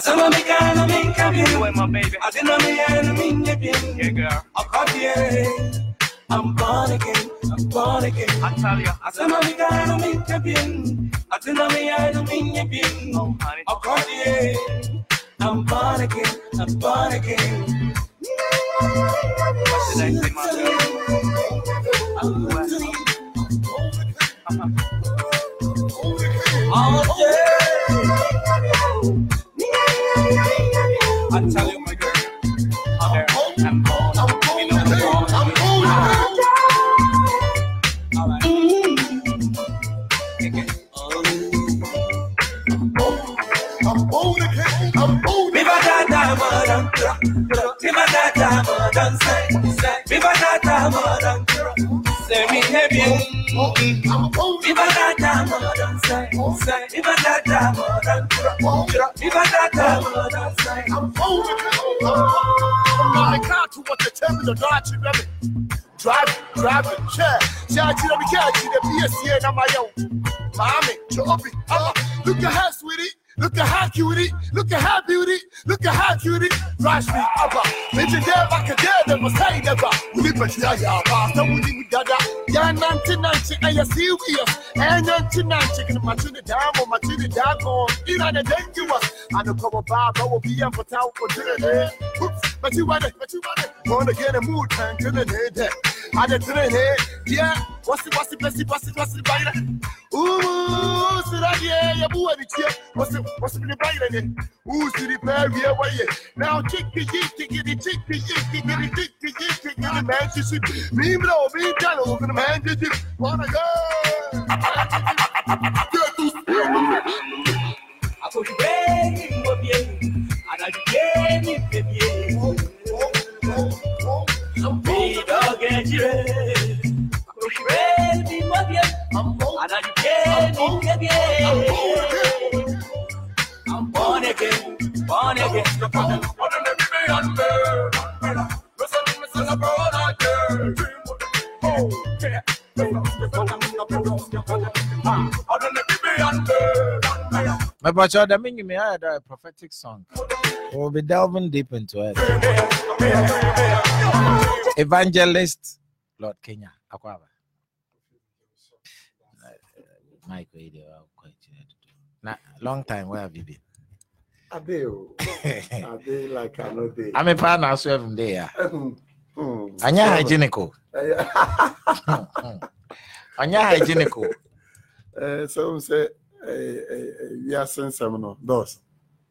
Asema mi kana mi kabi. You and my baby. Adina mi yana mi nyebi. Yeah, girl. Akadie. I'm born again. I'm born again. I tell ya. Asema mi kana mi kabi. Adina mi yana mi nyebi. Oh, honey. I'm born again. I'm born again. What's the next thing, my girl? Uh-huh. Oh, yeah. I tell you, my girl, I'm cold, I'm cold, I'm cold, you know, I'm cold, I'm cold, I'm cold. Viva la dama dancera, viva la dama dancera, viva la dama dancera, se me bien. Viva la modern side. Viva data modern pura. Viva data modern side. I'm over it. My God, to what you're telling the God, you remember. Drive, drive, yeah. Yeah, you know, we can't see the PSC and I'm my own. Mommy, Joby, look your hands, sweetie. Look at her cutie, look at her beauty, look at her cutie. Rush me up, bitch, there back a dead, they must say never. We live at ya, ya, basta, uh, we live with dada. Ya, nanti, nanti, and you serious. And nanti, nanti, and my chin down, or oh, my chin down. Oh. In on the dangerous. Uh, I know come about, I will be up for town for dinner. Eh? Oops, but you want it, but you want it. Wanna get a mood and turn the head. I did turn it Yeah, what's it, what's it, what's it, what's it, what's it, what's it, Ooh, sit up here, your boy, the chair. What's it, what's it, bright in it? Ooh, see the pair here, where you now chick the chick, chick the chick, chick the chick, the chick, the chick, chick the man, she see me, bro, me, down over the man, she see. Wanna go? Get to. I told you, Brother, the me I had a prophetic song. We'll be delving deep into it. Evangelist Lord Kenya Akwaba. Mike, wait there, I'll quite Now, long time. Where have you been? I do. I do like I know they. I'm a swear from there. Hmm. Anya hygienical. Anya hygienical. Eh, so say Eh, eh, eh, wiase nsɛm no dɔɔso.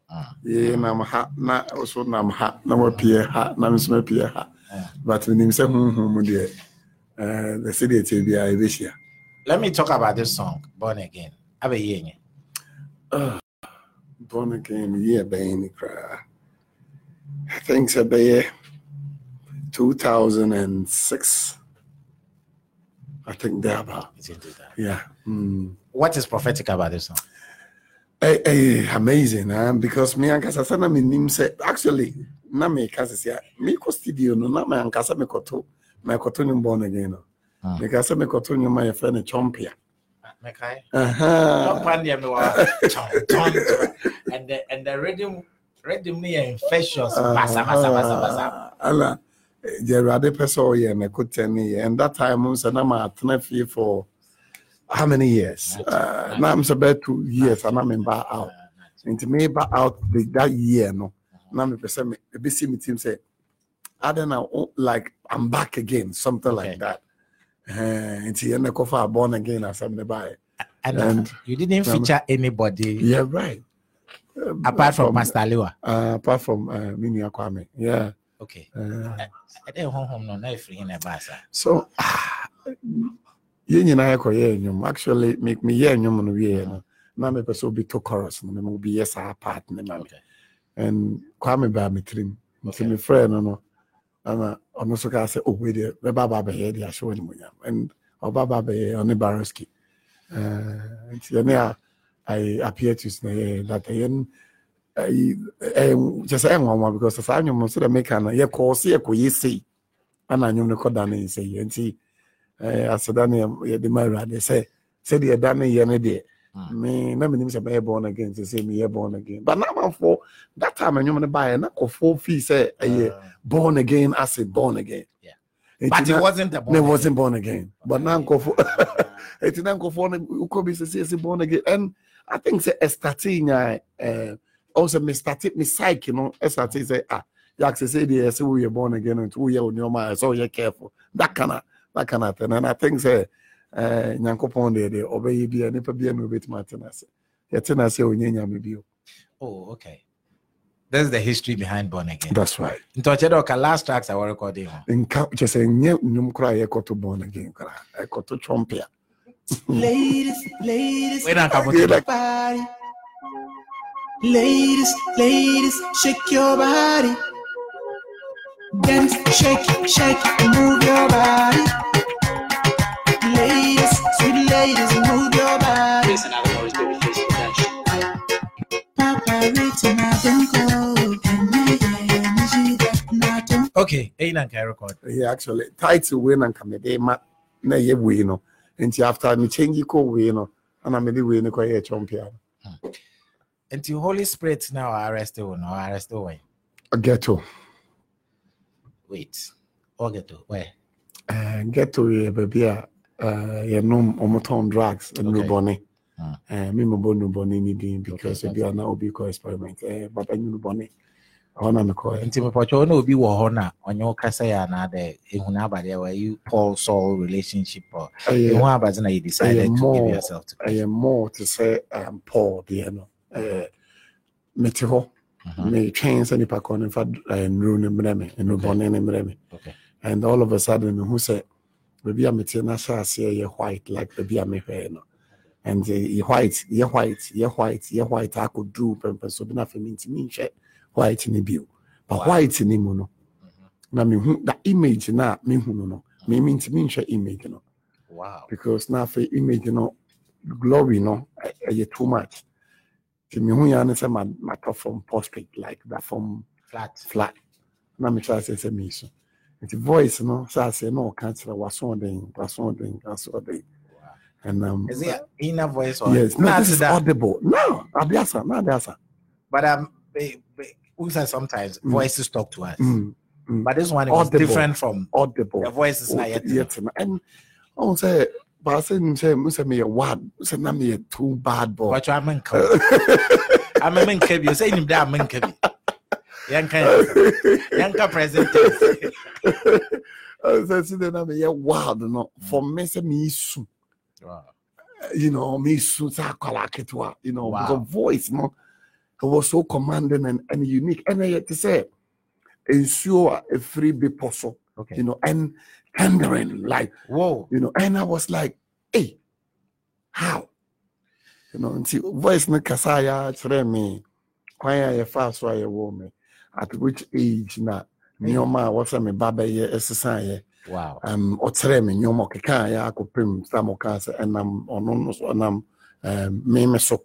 Ah. Nam ha na so nam ha na wapie ha na nso mapie ha. Ah. But menim sɛ honhom mu deɛ na sɛdeɛ tie biara ɛbɛhyia let me talk about this song born again. Abɛyie nyɛ uh, ah, born again yie bɛyɛ ne koraa. I think it's about 2006 i think thereabout yeah mm. What is prophetic about this song? Hey, hey, amazing, huh? because me and Kasa sana me nim say actually na me Kasa me ko studio no na me and Kasa me koto me koto ni born again no. Ah. Me Kasa me koto ni my friend ni Chompia. Ah, me kai. Aha. Chompia and the and the rhythm rhythm me infectious basa basa basa basa. Allah. Jerade person here me kote ni and that time um, we say na ma atena for how many years? Uh, now I'm about two years, and I'm in bar out. Into me bar out that year, no. Now me person, me see me team say, I don't know, like I'm back again, something okay. like that. Into uh, the cover born again as I'm buy. And, and you didn't feature anybody. Yeah, right. Uh, apart from, from Master Lewa. Uh, apart from uh, Mimi Akwame, yeah. Okay. Uh, so. Yɛn nyinaa yɛkɔyɛ nnwom. Actually me meyɛ nnwom no wieɛ no na mepɛ sɛ obi to chorus no mema obi yɛ saa part ne ma me. And kwame baa me tirim. Nti mefrɛ no no ana ɔno nso kaa sɛ ɔwei deɛ bɛba aba abɛyɛ de ahyɛ wɔ animonyam and ɔba aba abɛyɛ ɔne baroski. Eh, nti ɛne a I appear to na yɛ that ɛyɛ ayi ɛyɛ kyɛ sɛ ɛnwanwa because saa nnwom no sɛ dɛ meka no yɛkɔɔ sɛ yɛkɔyɛ sei ana nnwom no kɔda ne nsɛ yɛ nti eh, Eh, aseda ne yɛde ma awurade sɛ sɛdeɛ ɛda ne yɛ hmm. me born again sɛ I'm born again but na amanfoɔ that time anwom no baeɛ na kɔfoɔ fii sɛ ɛyɛ ah. born again ase born hmm. again yeah. But it wasn't born. It wasn't born again. But now Nkofo, it's now Nkofo. Ukobi says he's born again, and I think say starting uh, eh, also me started me psyche, you know, starting say ah, you access say the say we are born again and we are on your mind, so you're careful. That kind of that kana thing and I think sɛ eh, nyankopɔn deɛ deɛ ɔbɛyɛ bia nipa bia na obɛtumi atena ase yɛtena ase a ɔnyɛ nyame bio oh, okay. That's the history behind Born Again. that's right Into Chedoka, last tracks I was recording. on. nka kyɛ sɛ nyɛ nnwom koraa a yɛkɔto born again koraa ɛkɔto trɔmpea Ladies, ladies, Wait, on. shake your body. Ladies, ladies, shake your body. Dance, shake, shake, and move your body. Ladies, sweet ladies, move your body. Listen, I was always babyface production. Papa, Rita, Nadenko, and Nadenko. Okay, Ainan can record. yeah, actually title wei na nka mede ma na ɛyɛ wei no nti after me change kɔ wei no ana mede wei no kɔyɛ trɔmpea no Into Holy Spirit now arrested one or arrested one. ghetto Wait. Or get to where? uh, ghetto yɛ baabi a uh, yɛnom ɔmotɔn drugs nnubɔne Hmm. uh, me mebɔ nnubɔne ne din because Okay, ebi a na obi kɔ experiment. Uh, baba nnubɔne hɔ na mekɔɛ Into me pocho no be wahona on your casaya na de ehuna badia where you Paul Saul relationship or you ɛyɛ want bazina you decided to give yourself to. ɛyɛ more te sɛ um, paul deɛ no mete hɔ Mhm. metwɛn sɛ nipa kɔ no mfa uh, nnuro no mmerɛ me nnubɔne no mmerɛ me. Okay. and all of a sudden mehu sɛ baabi a mete no ahyɛ aseɛ yɛ white like baabi a mehwɛɛ no. And eh, yɛ white yɛ white yɛ white yɛ white akɔduru pɛmpɛ so bi na afei mentumi nhwɛ white no bio but white no mu no. Mm-hmm. Na mehu da image no a mehu no no. Me mentumi nhwɛ image no. Wow. because na afei image no glory no eh, eh, ɛyɛ too much mehu ne sɛ ma- matɔ from prostrate like that from Flat. flat. Na mekyerɛ ase sɛ meeso nti voice no sɛ aseɛ na ɔka kyerɛ wasoɔden wasoɔden wasoɔden and um, Is it inner voice or yes. No Not this is that. audible. No adeasa na adeasa But um, we say sometimes Mm. voices talk to us, mm, mm, but this one is different from audible. the voice is not yet. yet and ɔhu sɛ baasɛ nim sɛ mu sɛ meyɛ wad sɛ na a too bad boy But I'm in I'm in Kebi. You say him there, I'm in Kebi. Yanka, Yanka present. tense. sɛ sɛ na meyɛ wild no for me sɛ meesu Wow. you know, me soon sa akwala ketewa, you know, Wow. the voice, no, it was so commanding and, and unique. And I had to say, ensure a free be possible, Okay. you know, and thundering, like, Whoa. you know, and I was like, hey, how? You know, and see, voice no kasaya chere me, kwanya ye fast ye wo me, at which age na, nyoma what's me baba ye ye, Wow. um ɔkyerɛ me nneɔma ɔkeka yɛ akɔpem sa ma ɔka sɛ ɛnam ɔno no so ɔnam um, me me so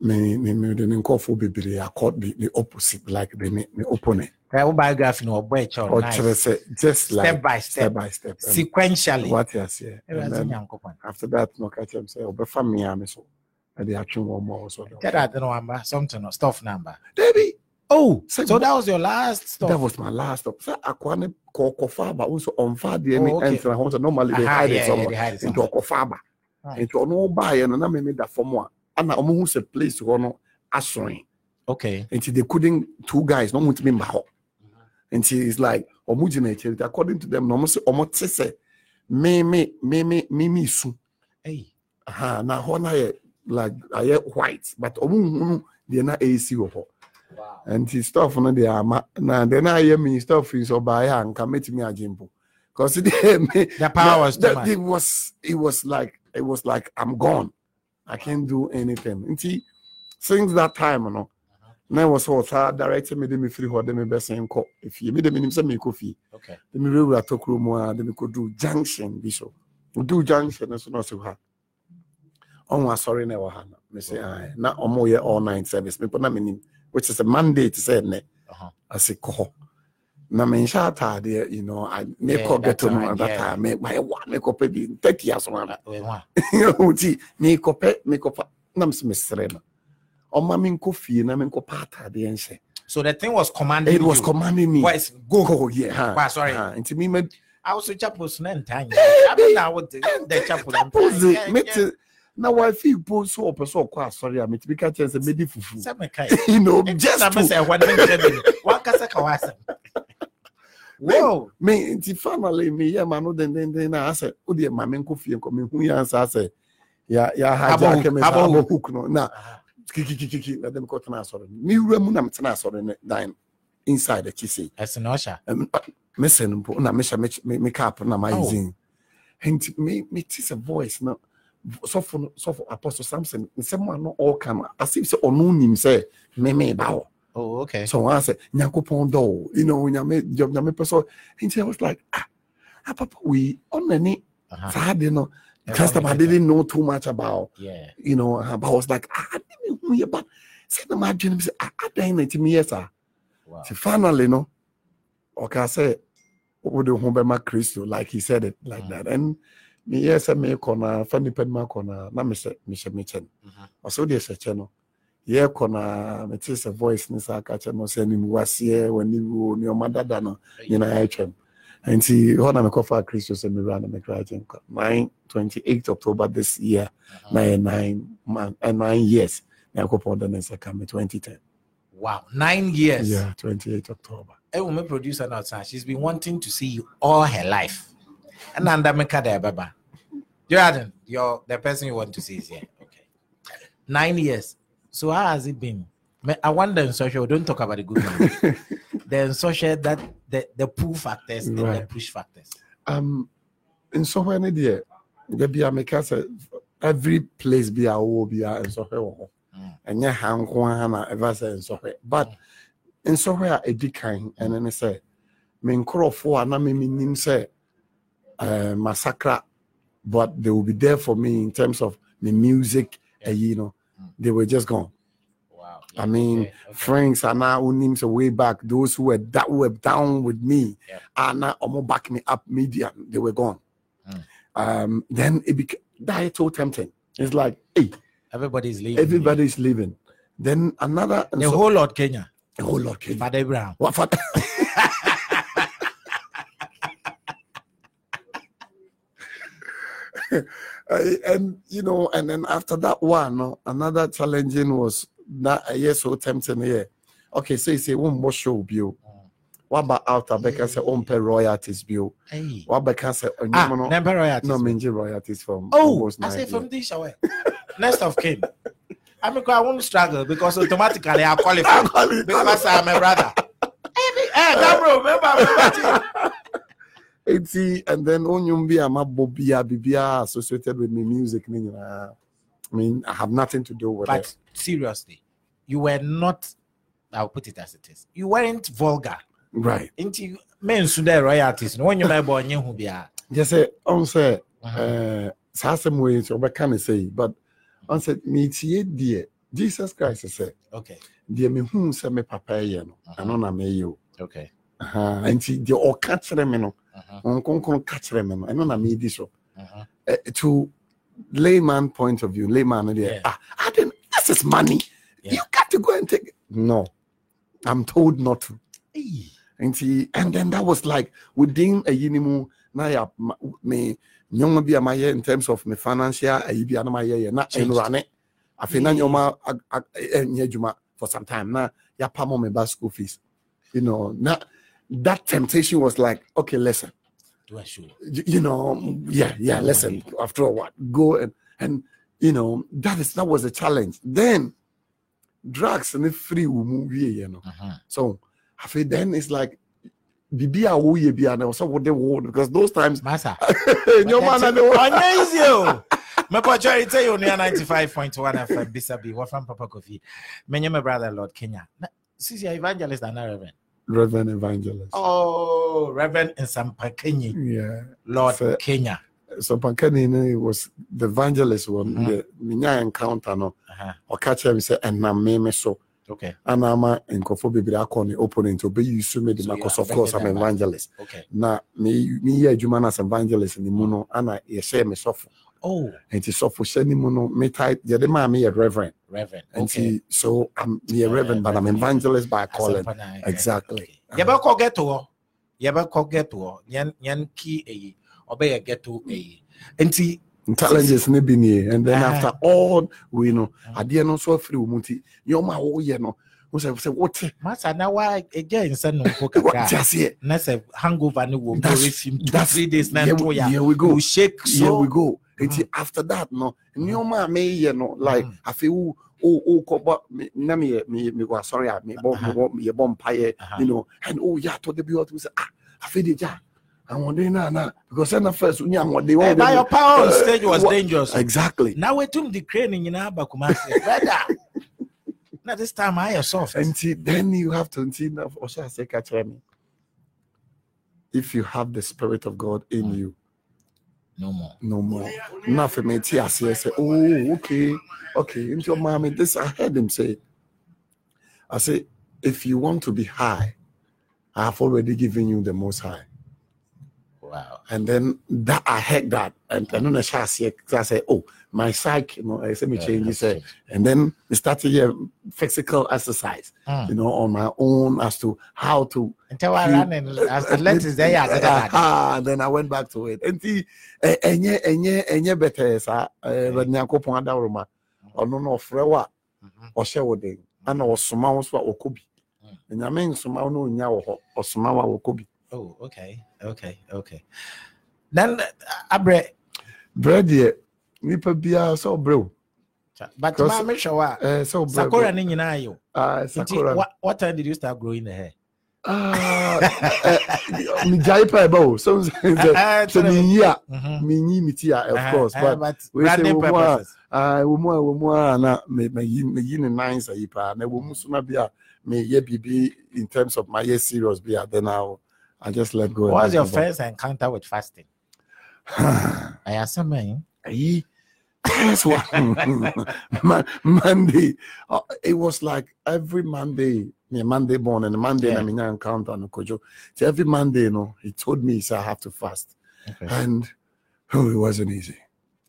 me me mede ne nkɔɔfoɔ bebree akɔ the, the opposite like the ne opponent That biography no boy child. ɔkyerɛ Nice. sɛ just like Step by step step, by step sequentially. what aseɛ Eh, and Nyankopɔn. after that na ɔka kyerɛ m sɛ ɔbɛfa me a me so ɛde atwe wɔ ma wɔ so Tell that the number, something or stuff number. dabi Oh, Say so that was your last stuff. that was my last stop sɛ akoa ne kɔkɔfa aba wo nso ɔmfa adeɛ ne ɛntena ho sɛ normally they hide it somewhere they hide it nti somewhere. ɔkɔfa aba nti ɔno baeɛ no na meme da fam a ana ɔmo hu sɛ place hɔ no asoe Okay. nti they couldn't two guys na ɔmo ntumi mba hɔ nti it's like ɔmo gyina akyiri according to them na ɔmo sɛ ɔmo te sɛ meme meme meme su Hey. aha na hɔ na yɛ like ayɛ white but deɛ na ɛsi wɔ hɔ Wow. nti stuff no deɛ ama na deɛ na ayɛ me stuff yi nso ɔbaeɛ a nka mɛtumi agye mpo cause deɛ me The power was that, it was it was like it was like I'm gone. I can't do anything. Until since that time, you know, now was what I directed me me free hɔ de me best in co if you made me say me coffee. Okay. The me we talk room one de me could do junction bi so. Do junction so no so ha. On was sorry na na. Me say ah na omo ye all night service me na me nim which is a mandate say ne. I say ko. na menhyɛ ataadeɛ you know I mekɔ that ghetto no at that time me- mayɛ wa mekɔpɛ bi thirty asoma Wait, what? nti mekɔpɛ mekɔpa nam sɛ mesrɛ no ɔma menkɔ fie na menkɔpa ataadeɛ nhyɛ So the thing was commanding it was you. commanding me Boys, go. go yeah ha, Wow, sorry. ha. nti me me I was a chapel time. I mean, I would the chapel mete na wife po so ɔpɛ sɛ ɔkɔ asɔre a metumi ka kyerɛ sɛ mɛdi fufu you know Just to to say one minute. One kasa kawasa. Whoa. me nti finally me yɛ ma no dendenden na asɛ wodeɛ ma menkɔ fie nkɔ mehu yɛ ansa sɛ ya ya Abɔ hagya hook, kɛmɛ abɔ sɛ abɔ hook. hook no na kikikikiki na dɛm kɔtena asɔre no mewura mu na metena asɔre no dan inside akyi sei As an usher. Ɛm, a- mesɛ no mpo na mehyɛ me- me me cap na mayɛ Oh. zin. Nti me mete sɛ voice no. Sɔfo no sɔfo apostle samson nsɛm a no ɔɔka no as if sɛ ɔno nim sɛ meme ba hɔ Oh, okay. so wɔn asɛ nyankopɔn dɔ o. You know nyame nyame sɛ nti i was like ah ah papa wei ɔnani Uh-huh. saa de no Yeah, that I didn't know too much about Yeah. you know but I was like ah I didn't know but sɛ na ma adwene sɛ ah adan na ti mi yɛ saa Wow. ti finally no ɔka sɛ wode ho bɛma kristo like he said it like Mm. that. And meyɛ sɛ meekɔ na fa nnipa no mu akɔ na na mehyɛ mehyɛ mekyɛ no Mhm. ɔsɛ wode hyɛ kyɛ no yɛkɔ na mete sɛ voice ne saa ka kyɛ no sɛ animguaseɛ w'aniwuo nneɔma dada no nyinaa atwam nti hɔ na mekɔfaa kristo sɛ mewura na mekra gye nkwa 9 28 october this year na yɛ 9 month, uh, 9 years nyankopɔn de ne nsa ka me 2010 Wow. Nine years. yeah 28 october Hey, woman producer now, she's been wanting to see you all her life. And under me there, baba. Jordan, you're the person you want to see is here. Okay. Nine years. So how has it been? I wonder in social, don't talk about the good one. the social that the, the pull factors and the push factors. um nsɔhwɛ no deɛ da bia meka sɛ every place bi a wowɔ bia nsɔhwɛ wɔ hɔ Mm. ɛnyɛ ha nko ara na ɛfa sɛ nsɔhwɛ but nsɔhwɛ a ɛdi kan ɛne ne sɛ me nkurɔfoɔ a na memenim sɛ uh, masakra but they will be there for me in terms of the music Yeah. uh, you know Mm. they were just gone. I mean, Okay, okay. friends are now who names are way back. Those who were that were down with me Yeah. are now almost back me up media. They were gone. Mm. Um, then it became that so tempting. It's like, hey, everybody's leaving. everybody's leaving. Then another The so- whole lot Kenya. the whole lot came. Father Abraham. What for? Uh, and you know, and then after that one, another challenging was uh, yes, so tempting here. Okay, so you say one more show about out of Becca say on pay royalties. What Becca say on Ah, no, no minji royalties from Oh, I say from this away. Next of kin. I mean, I won't struggle because automatically I qualify because I'm a brother. Hey, hey, Gabriel, remember, remember. Eighty, and then on you be a bobia bibia associated with me music. ni nyinaa. I mean, I have nothing to do with that. But it. seriously, you were not. I'll put it as it is. You weren't vulgar. Right. Into men should their royalties. No one you might born you be a. Just say on say Uh-huh. saa asɛm wei nso ɔbɛka ne sɛ but ɔn sɛ metie deɛ jesus christ sɛ Okay. deɛ mehu sɛ me papa yɛ no ɛno na mɛyɛ o nti deɛ ɔka kyerɛ me no Uh-huh. ɔnkonkron ka kyerɛ me no ɛno na meedi so Uh-huh. Eh, to layman point of view layman no Yeah. ah I didn't, this is money Yeah. you got to go and take it no i'm told not to Hey. nti and then that was like within ayi ni mu na yɛ me nneɛma bi a mayɛ in terms of me financial ayi bi a na mayɛ yɛ na Changed. nwurane afei na Yeah. nneɛma ag- ag- ɛnyɛ adwuma for some time na yɛapam me ba school fees you know na that temptation was like okay listen Do a show. you, you know yeah yeah listen after a while go and and you know that is that was a challenge then drugs and free wo mu wie you know Uh-huh. so I feel then it's like bibi a woyɛ bi a na ɔsɛ wo because those times Massa. nneɛma na ne wɔ Ɔnyɛ easy o. Mepɔtɔ yi tell you near 95.1 FM Bisabi. What from Papa Kofi? Menye my brother Lord Kenya. Na- Sisi evangelist and Reverend. Reverend Evangelist Oh, Reverend in Kenyi. yeah Lord. Kenya. so pankani no was the evangelist one Mhm. the menya encounter no Uh-huh. ɔka kyerɛ me sɛ ɛnam me me so Okay. ana ama nkurɔfoɔ bebree akɔ ne opponent obɛyi so me de So ma you cause are of course I'm evangelist Okay. na me- meyɛ adwuma no as evangelist ne mu no ana yɛhyɛ me sɔfo Oh, nti sɔfo hyɛ ne mu no metae yɛde maa meyɛ reverend. Reverend. And Okay. so I'm Yeah, reverend but I'm evangelist by calling. Asɛmpa na- exactly. Yɛbɛkɔ ghetto hɔ. Yɛbɛkɔ ghetto hɔ. Yɛn yɛn ki eyi ɔbɛyɛ ghetto eyi nti challenges ne bi nie. And then Ah. after all we know Mm. adeɛ no nso afiri wo mu nti nneɔma a woyɛ no wo sɛ sɛ wote masa na wa egya nsa no mpo kakra. Na sɛ hangover ne wɔ mu ɔrefim two three days na nto we- ya. here we go. You shake here we go nti after that no nneɔma a meyɛ no like afei wo wo wokɔbɔ me- na meyɛ me- mewɔ asɔre a mebɔ Aha. mebɔ- yɛbɔ mpayɛ you know and oh yeah to the bi ɔto sɛ ah afei de gya ahoɔden no ana because ɛna first wonya ahoɔden Eh, wɔn but your power on Uh, stage was dangerous. exactly. Na wetum de crane nyinaa ba kumase brother na this time I ayɛ soft nti then you have to nti na ɔhyɛ ase ka kyerɛ me. If you have the spirit of god in Mm. you no more. No more. Na afei mete aseɛ sɛ oh okay okay. Into ɔmaa me this i heard him say i say if you want to be high i have already given you the most high. Wow. And then that i heard that. And then say i say oh my psyche you know i say me Yeah, change that's say and then we started here physical exercise Mm. you know on my own as to how to nti wa running as the letters there yeah Ah, then I went back to it. And see, enye enye enye better sa. Eh, but nyankopon adawroma. Ono no frɛ wa ɔhyɛ wo den. Ana ɔsoma wo so a ɔkɔ bi. Nyame nsoma wo no nya wo hɔ. Ɔsoma wo a oh okay okay okay then uh, abre Brɛ deɛ nipa biara sɛ ɔbrɛ wo. but Because- ma me hwɛ wa Eh, sɛ ɔbrɛ. sakura ne nyinaa yo Ah, nti sakura. what, time did you start growing the hair Ah, eh, megyae pa ɛba o. So sɛ me. menyi a, Mhm. menyi me ti a, of Uh-huh, course. uh, But but we say branding wo mu a- Ah, wɔ mu a wɔ mu a na me- meyi ne nan sa yi paa na wɔ mu so na bi a meyɛ biribi in terms of my serious bi a then I'll, I just let go. what was your first encounter with fasting I assume eh? One Mon- Monday. Uh, it was like every Monday, me Monday born and Monday Yeah. na me encounter no kojo. So every Monday, you know, he told me so I have to fast, okay. and oh, it wasn't easy.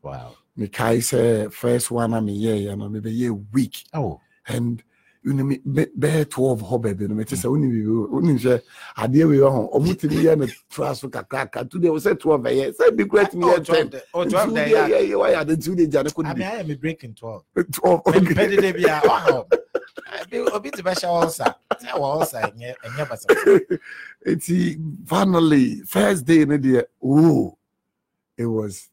wow Me kai say first one I me yeah, you know, maybe yeah week. oh and you know me be- bɛyɛ 12 hɔ baabi no mete sɛ wonim biribi wonim sɛ adeɛ wei ho ɔmotumi yɛ no tra so kakraka to deɛ sɛ 12 ɛyɛ sɛ bi kora tumi Oh, yɛ 12 10 the- oh, 12 the- yeah. wayɛ ade nti wode gya ne I mean, kɔdi I am a breaking 12. 12 okay. Mpɛde de bi a ɔhɔ. Ebi- Obi ti bɛhyɛ ɔlsa. Sɛ wɔ ɔlsa ɛnyɛ ɛnyɛ basa. nti finally first day no deɛ oh it was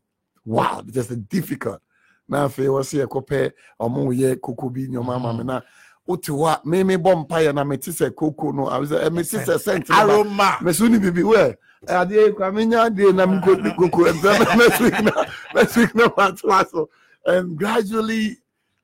wow just a difficult na afei wɔ sɛ yɛkɔpɛ ɔmo yɛ koko bi nneɔma ama me mm-hmm. na wote hɔ a me mebɔ mpayɛ na mete sɛ koko no sɛ mete sɛ sɛnt no ba- Aroma. mesu bibi wɛ adeɛ kwa menya adeɛ na mekɔdi koko next week na matoa so and gradually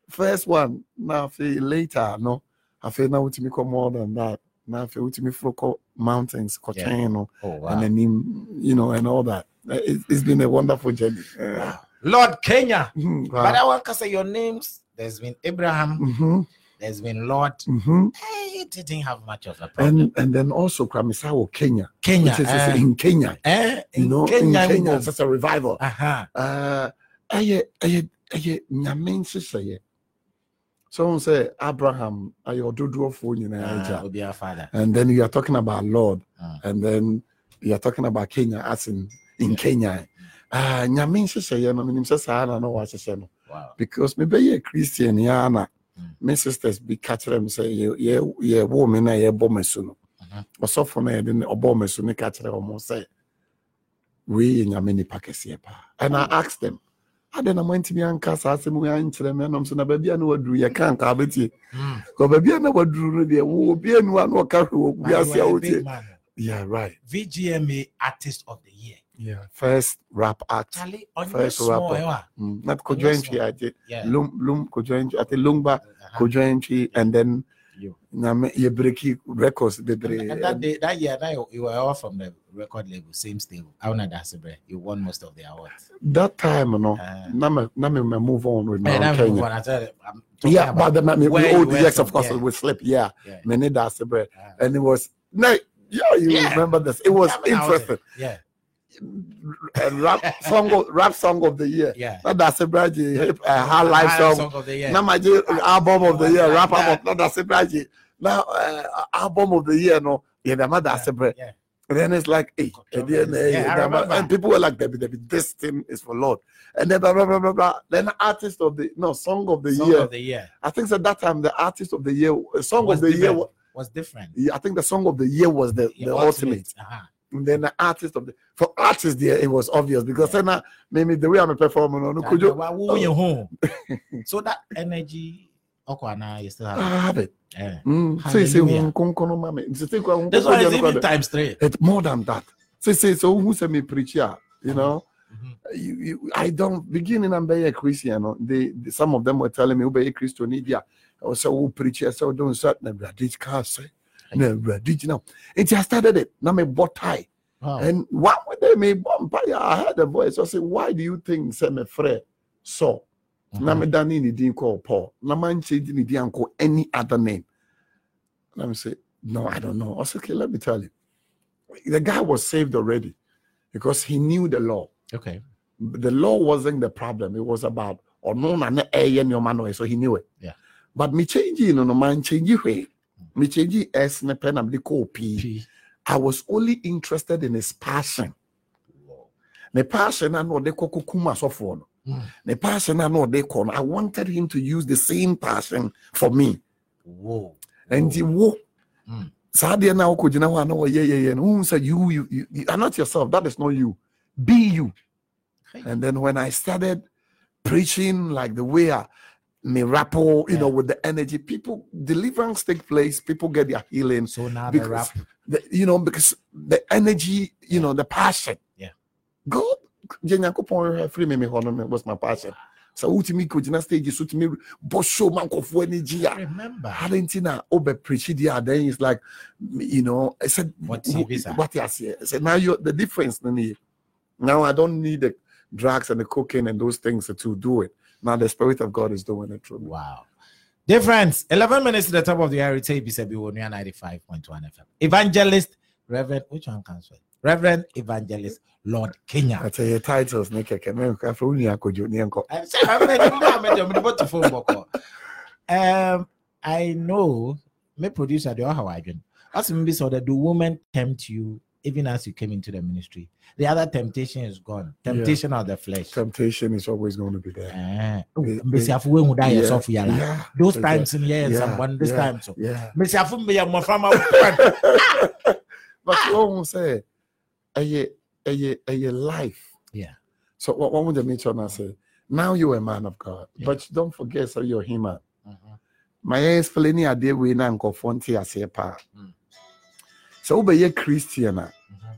first one na afei later no afei na wotumi kɔ more than that na afei wotumi foro kɔ mountains kɔkyɛn no Oh and wow. anim you know and all that it, it's been a wonderful journey uh, Lord Kenya. mhm, But I want to say your names. There's been Abraham. mhm, There's been Lord. mhm. Hey, you didn't have much of a problem. and and then also Kramisawo Kenya Kenya. is eh, in Kenya eh, you know Kenya. in Kenya just a revival Uh-huh. uh, ɛyɛ ɛyɛ ɛyɛ nyame nhyehyɛeɛ so wọn sɛ abraham ayɛ ɔdodoɔfoɔ nyinaa Ah, agya our father. and then you are talking about lord Mm. and then you are talking about kenya as in in kenya uh, nyame nhyehyɛeɛ no menim sɛ saa na na wɔahyehyɛ no Wow. because mebɛyɛ christian yɛa na Mm. Mm-hmm. me sisters bi ka kyerɛ me sɛ yɛ- yɛ- yɛwo me mm-hmm. no a yɛbɔ m'asu no. Ɔsɔfo no yɛde ɔbɔ m'asu no ka kyerɛ ɔmo sɛ wei yɛ nyame nipa kɛseɛ paa. And i mm-hmm. asked them adɛn na moantumi anka saa asɛm wei ankyerɛ me? Ɛnam so na baabi a na waduru yɛka anka wobɛtie Mm. kɔ baabi a na waduru no deɛ wo obi anu a na ɔka hwɛ wɔ you wiase a wotie. yeah right. VGMA Artist of the Year. Yeah first rap act Charlie, First rapper. eh, mm. not On your kojo entry song. i did yeah. lum lum kojo entry i think lumba Uh-huh. and then You. na me yɛ breaki records And, and that day, that year, that you, you were all from the record label, same stable. Auna Dasibre, you won most of the awards. that time no Uh, na me na me me move on with my and own I'm, Kenya. I tell, I'm Yeah, about but the me, we you old yes, of course, yeah. we slip. Yeah, Yeah. need that bread, Ah. and it was no. Yeah, you Yeah. remember this? It was Yeah, I interesting. yeah, rap song, of, rap song of the year. yeah. Not that's a brand hip uh, hard life High song. of the year. Now my album of the year, rap album. Not that's a brand. Now uh, album of the year. No, yeah, the that's a bread. yeah. And then it's like, hey, and, then, eh, Yeah, the- and people were like, Debbie, Debbie, this thing is for Lord. And then blah, blah, blah, blah, blah. Then artist of the no song of the Song year. of the year I think at that time the artist of the year, uh, song was of the year. different. wa- was different. yeah, I think the song of the year was the, Yeah, the ultimate. Uh-huh. And then the artist of the for artists there, it was obvious because then uh, maybe the way I'm a performer, no, could you Why you home? so that energy, okay, now you still have. I have it? Yeah. Mm. Say, say, Hallelujah. mm, kon- kono mame. It's the thing, kon- This one is even times three. It's more than that. Say, say, so who said me preach here? You know, Mhm. you, you, I don't beginning I'm very Christian. no. They, they, some of them were telling me, "Obey Christian media." I was so who preach here, so don't start did car say. Na did now. And I started it. Now me bought tie. Wow. And one day me vampire, I heard a voice. I said, Why do you think say me friend so? Mhm. me dani ni din called Paul. Na man change ni din call any other name. Let me say, No, I don't know. I said, Okay, let me tell you. The guy was saved already because he knew the law. Okay. The law wasn't the problem. It was about or no na man so he knew it. Yeah. But me change no no man change way. Me change S na pen am the P. I was only interested in his passion. The passion I know they kuma so. Mm. The passion I know they call. I wanted him to use the same passion for me. Whoa. And he wo. Mm. Sadia na uko jina wa no yeah yeah yeah. And who said you, you you you are not yourself. That is not you. Be you. And then when I started preaching like the way I rapport, you Yeah. know, with the energy, people deliverance take place, people get their healing. So now the Because rap. the, you know, because the energy, you know, the passion. Yeah. God, Jenyankopon free me me hɔ no me was my passion. So ultimate coach na stage so to me boss show man for energy. I remember. Halentina obe oh, preach there then it's like you know I said What what I say I said now you the difference now I don't need the drugs and the cocaine and those things to do it now the spirit of God is doing it through me. Wow. Difference. 11 minutes to the top of the hour. It's ABC 95.1 FM. Evangelist, Reverend, which one comes first? Reverend Evangelist Lord Kenya. I tell you titles ne keke me ka fro ni akojo ni enko I I'm ready to know, I'm ready to put the phone book on. Um, I know my producer, the Ohawaiian. As maybe so that the woman tempt you even as you came into the ministry. The other temptation is gone. Temptation of the flesh. temptation is always going to be there. Eh, It- mbesiafo wey hu da yɛ Yeah, yeah, Those yeah, times in years yeah, someone this yeah. time so. Yeah. Mbesiafo mbɛ yɛ mmɔframma wo. But you almost say a a a life. Yeah. So what what would the nature now say? Now you're a man of God, Yeah. but don't forget so you're human. Mhm. My explaining a day we na nkofonti ase pa. Mm. So be a Christian, a, Mhm.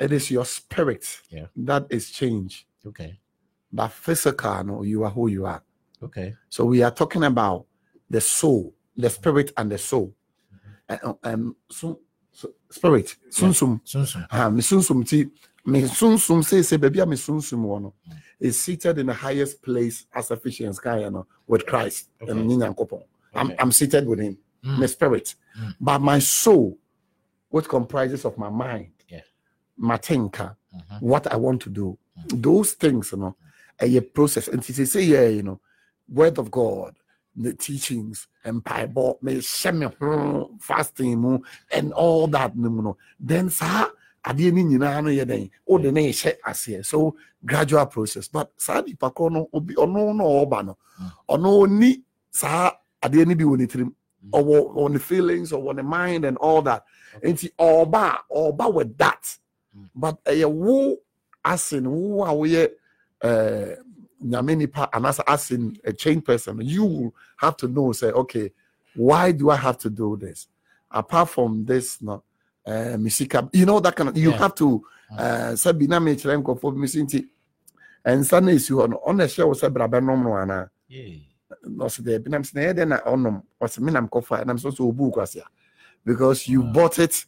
it is your spirit Yeah. that is changed. Okay. But physical, no, you are who you are. Okay. So we are talking about the soul, the spirit, and the soul. And um, so, so spirit, sunsum. Sunsun. Ah, me sunsum ti, me sunsum say say baby, me sunsum one Mm. is seated in the highest place as Ephesians guy, you know, with Christ. Okay. And nyankopon. I'm I'm seated with Him, Mm. my spirit, Mm. but my soul, what comprises of my mind, Yeah. my thinker, Mhm. what I want to do. Mm. Those things, you know, a process. And to say, yeah, you know, word of God, the teachings, and Bible, me share me hmm, fasting, and all that, no, no. Then, sir, adeɛ no nyinaa no yɛ dɛn wode ne hyɛ aseɛ so gradual process but saa nipa korɔ no obi ɔno no ɔɔba no Mm. ɔno ɔni saa adeɛ no bi wɔ ne tirim Mm. ɔwɔ ɔwɔ ne feelings ɔwɔ ne mind and all that Okay. nti ɔɔba a ɔɔba with that Mm. but ɛyɛ wo asen wo a woyɛ ɛɛ nyame nipa anaasɛ asen a chain person you will have to know say okay why do i have to do this apart from this no uh, misika you know that kind of you Yeah. have to Mm. uh sɛ na mekyerɛ nkɔfoɔ bi mesi nti ɛnsa no ɛsi hɔ no ɔna ɛhyɛ wo sɛ bra bɛnom no anaa Yeah. Na ɔsɛ dɛbi nam sɛ na ɛyɛ dɛ na ɔnom ɔsɛ me nam kɔfa nam sɛ ɔsɛ obu kwasi a because you bought it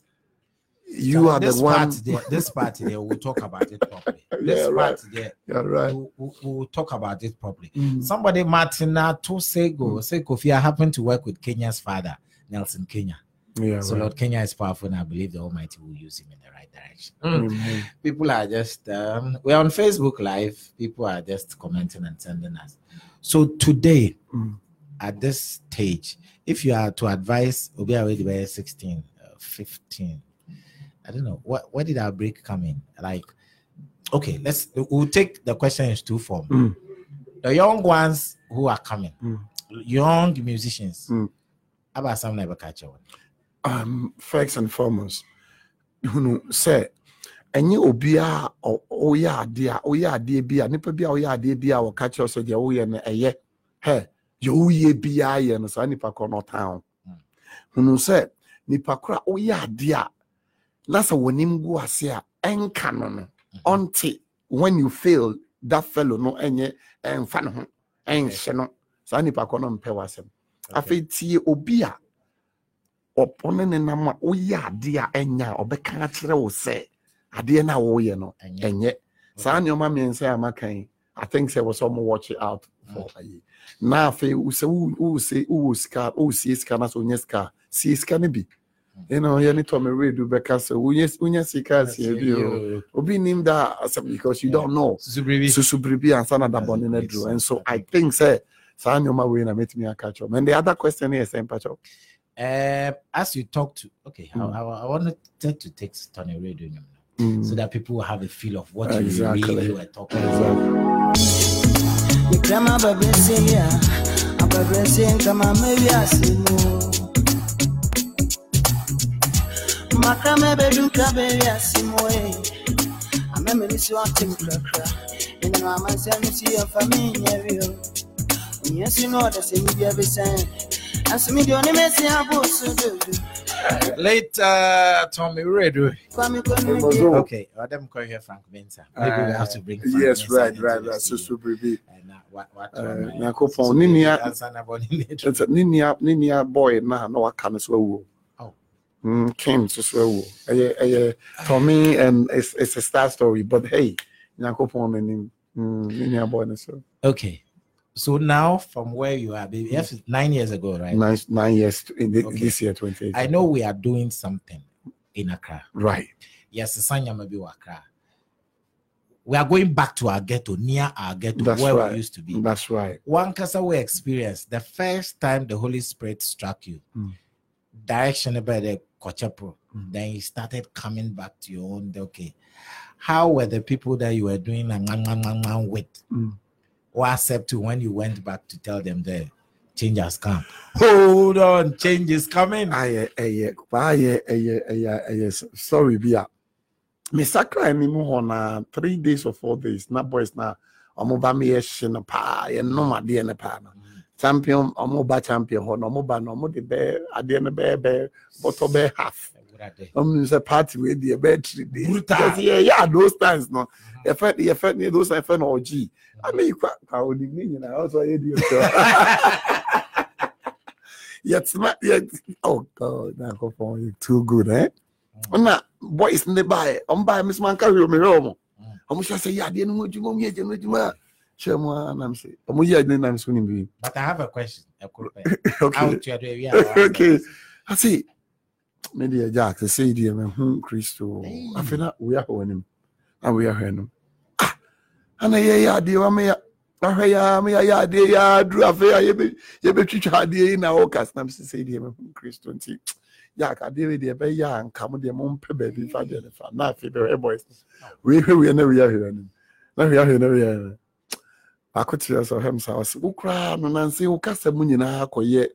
you So are the one Part there, this part there, we'll talk about it properly. This Yeah, part there, yeah right we'll, we'll, talk about it properly. Mm. Somebody, Martina Tosego, say Kofi, I happen to work with Kenya's father, Nelson Kenya. yeah So right. Lord Kenya is powerful, and I believe the Almighty will use him in the right direction. Mhm. People are just um, we're on Facebook Live. People are just commenting and sending us. So today, Mm. at this stage, if you are to advise, we Obi already by 16, uh, 15. I don't know what where did our break come in? Like, okay, let's we'll take the question in two form. Mm. The young ones who are coming, Mm. young musicians. Mm. How about some never catch on? um, first and foremost know, sɛ ɛnyɛ obiara ɔyɛ adeɛ a ɔyɛ adeɛ bi a nipa bi a ɔyɛ adeɛ bi a wɔka kyerɛ sɛ deɛ woyɛ no ɛyɛ. Hɛ deɛ woyɛ biara yɛ no saa nipa korɔ no ɔtan ho Mm. hunu sɛ nipa korɔ a ɔyɛ adeɛ a na sɛ wɔnim gu ase a ɛnka no no. Ɔnte when you fail that fellow no ɛnyɛ ɛnfa ne ho ɛnhyɛ no. Saa nipa korɔ no mpɛ w'asɛm. Afei tie obi a ɔpɔne ne nam a woyɛ adeɛ a ɛnya a ɔbɛka akyerɛ wo sɛ adeɛ no a no Ɛnyɛ. saa nneɛma mmiɛnsa a maka yi i think sɛ wɔ sɛ ɔmo watch it out for ayi. Na afei sɛ wo- wo se wowɔ sika wosie sika na sɛ wonyɛ sika sie sika no bi. You know yɛne tɔme redu bɛka sɛ wonyɛ sika asie bi o obi nim da asɛm because you don't know. Susubribi. susu biribi ansa na da bɔne no makes and so i think sɛ saa nneɛma wei na mɛtumi aka kyerɛ and the other question yɛ sɛ mpakyɛw Uh, as you talk to, okay, Mm. I, I, I wanted to take Tony Radio you know, Mm. so that people will have a feel of what Exactly. you really were talking about. Exactly. The grandma baby say yeah, a baby say come on maybe I see no. Makame bedu kabe ya simwe. Ameme nisi wa tim krakra. Ina mama say nisi ya family rio. Yes, you know that say me be a besen. As me the only messy abosu do. Late uh, Tommy Radio. Kwame kwame Ozo. Okay, well, them call here Frank Mensa. Maybe we have to bring Frank yes Mensa right right the right studio. susu biribi And, uh, what, what, Uh, um, Nyankopɔn, Susu ne nua- answer na bɔne ne drum. Ɛsɛ ne nua ne nua boy na na waka no so awuo Oh. mm, kim nso so awuo ɛyɛ ɛyɛ tommy and it's, it's a star story but hey nyankopɔn no nim mm, ne nua boy no so Okay, so now from where you are, baby, yes, nine years ago, right? nine nine years in the, Okay. this year 28 I know we are doing something in Accra. right Yes, Sanya maybe Accra. We are going back to our ghetto, near our ghetto, That's where right. we used to be. that's right one Kasawe experience, the first time the Holy Spirit struck you, Mm. direction by the Kochapo, Mm. then you started coming back to your own. Okay, how were the people that you were doing a man, man, man, man with, Mm. Or accept you when you went back to tell them the change has come? Hold on, change is coming. ayɛ ɛyɛ ayɛ ɛyɛ ɛyɛ ɛyɛ s- sorry bi a me sakra anim hɔ na three days or four days. Na boys na ɔmo ba me yɛhye no paa yɛnom adeɛ no paa no. Champion ɔmo ba champion hɔ na ɔmo ba na ɔmo de bɛɛ adeɛ no bɛɛ bɛɛ bɔtɔ bɛɛ half ɔmo sɛ party deɛ bɛɛ three days Brutal. yɛ yɛ those times no yɛfɛ yɛfɛ ne those times yɛfɛ no ɔgyi ami kwa kwa onim ne nyinaa ɔsɔ yɛ di o yɛtena yɛ oh god nyankopɔn you too good eh? Ɔna boys ne baɛ ɔmo baɛ mesoma nka hwɛ ɔmehwɛ ɔmo Mm. ɔmo hyɛ sɛ yɛ adeɛ no ho adwuma ɔmo yɛ agya no adwuma a hyɛ mu a nam sɛ ɔmo yɛ ade nam so nim But I have a question. Quick okay. Out to me deɛ agya sɛ sɛ deɛ mahu kristo. Afei na woyɛ ahɔ anim na woyɛ ahɔ anim ah! Ana yɛyɛ adeɛ wa meyɛ ahwɛ yɛ meyɛ yɛ adeɛ yɛ aduru afei a yɛbɛ- yɛbɛtwitwa adeɛ yi na wɔkas nam sɛ deɛ mahu kristo. Nti yɛ adeɛ wei deɛ ɛbɛyɛ a nka mo deɛ mompɛ baabi fa deɛ ne fa. Na afei bɛhwɛ boys. Wei hwɛ wei na wei ahwɛ anim na hwɛ ahwɛ na wei ahwɛ anim baako kyerɛ sɛ ɔhɛm sa ɔsɛ wo koraa no nanse wo kasa mu nyinaa kɔyɛ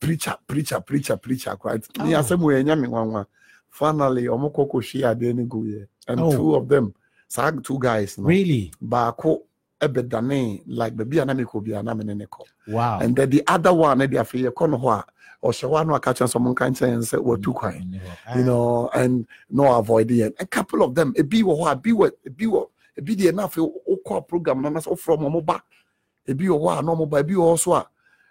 preacher preacher preacher preacher ne Oh. asɛm wɔ ɛnya me nwanwa finally ɔmo kɔ kɔhwie adeɛ no gu yɛ and Oh. two of them saa two guys no Really? baako ɛbɛdane like baabi a na mekɔ bia na mene ne kɔ Wow. and then the other one ne de afei yɛkɔ no hɔ a ɔhyɛ hɔ a na waka kyerɛ sɛ ɔmo nka nkyɛn yɛn sɛ watu kwan you know, and no avoid it. A couple of them, a be what be what be what a be the enough or program and that's all from Moba. ebi wɔ hɔ a na ɔmo ba ebi wɔ hɔ so a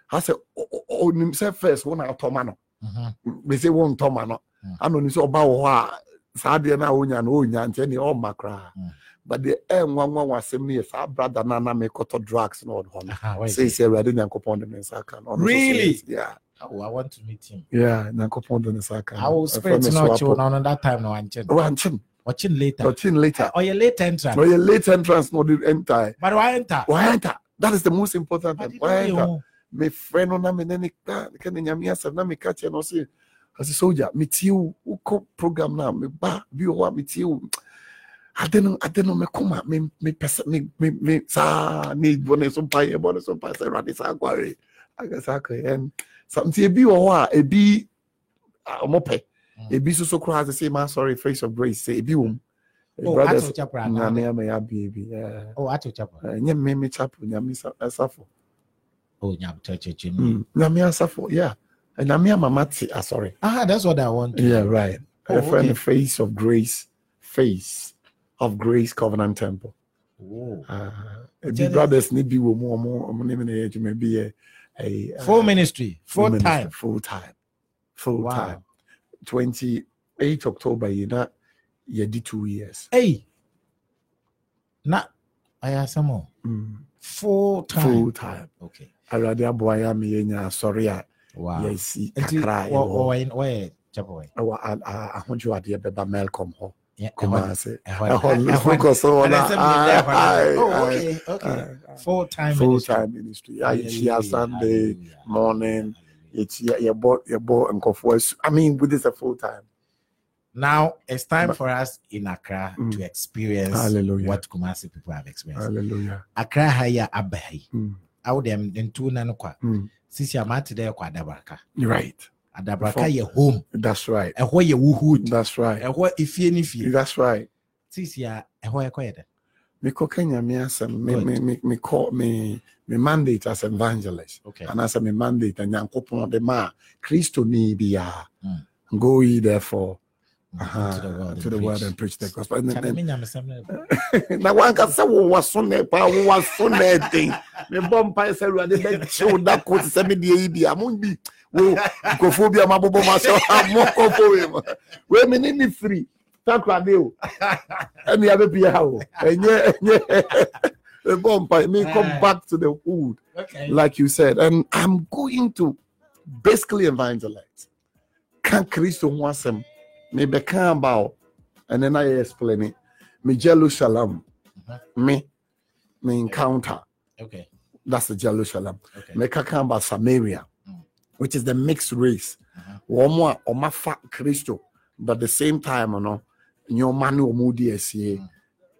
ha sɛ ɔ- ɔ- ɔ- onim sɛ first wɔn na atɔ ma no Mhm. bese wɔn ntɔ ma no Mm. ana onim sɛ ɔba wɔ hɔ a saa adeɛ no a onya no onya nkyɛn deɛ ɔmma koraa Mm. but deɛ nwa wɔ asɛm no yɛ saa brada no ana mekɔtɔ drugs na ɔde hɔ no Aha, where is sɛ he? sɛ awurade nyankopɔn de ne nsa aka no Really? yeah Oh, I want to meet him. yeah nyankopɔn de ne nsa aka I will spirit no chill no that time no one chin. wankyem Watching later. ɔkyin later Or your late entrance. ɔyɛ late entrance na ɔde enter But why enter? wɔyɛnta that is the most important thing it don't be wɔyɛnta mefrɛ no na mene ne ka ka ne nyame asɛm na meka kyerɛ no ɔse ɔse soldier metie wo wokɔ program no a meba bi wɔ hɔ a metie wo ade no ade no mekoma me- mepɛ sɛ me- me- me- saa ne bɔ so mpaeɛ bɔ ne so mpaeɛ sɛ awurade saa akware aga saa akɔyɛ nti ebi wɔ hɔ a ebi bi ɔmo pɛ e ebi nso so koraa sɛ sɛ ma sorry face of grace sɛ ebi wɔ mu Oh, brothers Ato Chapel. nyame ama yɛ abie bi. Oh, ɛnyɛ mmemme chapel nyame sa- asafo Oh, Nyam Church. Church. Mm, nyame asafo yeah nyame ama mate asɔre Ah, that's what I want. yeah right Oh, a friend okay. the face of grace face of grace covenant temple Oh. uh, brothers ne bi wɔ mu ɔmo ɔmo ne mi na yɛ adwuma bi yɛ ɛyi, uh, Full ministry. Full ministry, time. full time full Wow. time 28 october yi na yɛdi two years Hey. Na. I ask some more. mm. Full time. full time Okay. awurade aboa yɛ ama yɛnya asɔre a Wow. yɛsi Nti, kakra a wɔ- ɛwɔ hɔ. wɔ- wɔ- chapel wɔ- ɛwɔ a- a- ahodwoadeɛ bɛba melcom hɔ yeah, Kumasi. ɛhɔ- ɛhɔ no ɛhɔ- focus on And I that. said, me there, but I said, Aye, Oh, aye, okay, okay. aye. Full time. full time ministry ayɛhyia Hallelujah, sunday hallelujah, morning hallelujah. yɛkyia yɛbɔ yɛbɔ nkɔfoɔ asu i mean with this a full time Now it's time for us in Accra Mm. to experience Hallelujah. what Kumasi people have experienced. hallelujah Accra haya abahi. Mm, Out them in two nanokwa. mm. Sisi amati there kwa adabraka. You're right Adabraka ye home. that's right Ɛhɔ ye wuhood. that's right Ɛhɔ ifie ni fie. that's right Sisi a ɛhɔ ɛkɔ yɛ dɛ. mekɔka nyame asɛm me Good. me me me call me me mandate as evangelist Okay. anaasɛ me mandate a nyankopɔn de ma a kristoni biara Mm. go ye therefore uh-huh, to the world. to the world and preach the gospel. And Kyale then, me nyamesɛm no- na wankasa wowɔ so ne paa wowɔ so na ɛden mebɔ mpae sɛ awurade bɛkyew da ko te sɛ medeɛ yi bi a mobi wo nkurɔfoɔ bi a mabobɔ ma sɛ mokɔfo wei mu wei me ne ne firi. Takrade o. Ɛne abɛpia ha o. Ɛnyɛ ɛnyɛ. Mebɔ mpae me come Eh. back to the wood Okay. like you said. And i'm going to basically evangelize. Ka kristo ho asɛm mebɛka about and then i explain it me jerusalem Mhm. me me encounter Okay. that's the jerusalem Okay. meka ka about samaria Mm. which is the mixed race Mhm. wɔn a ɔma fa kristo but at the same time ne wɔn di asie Mm.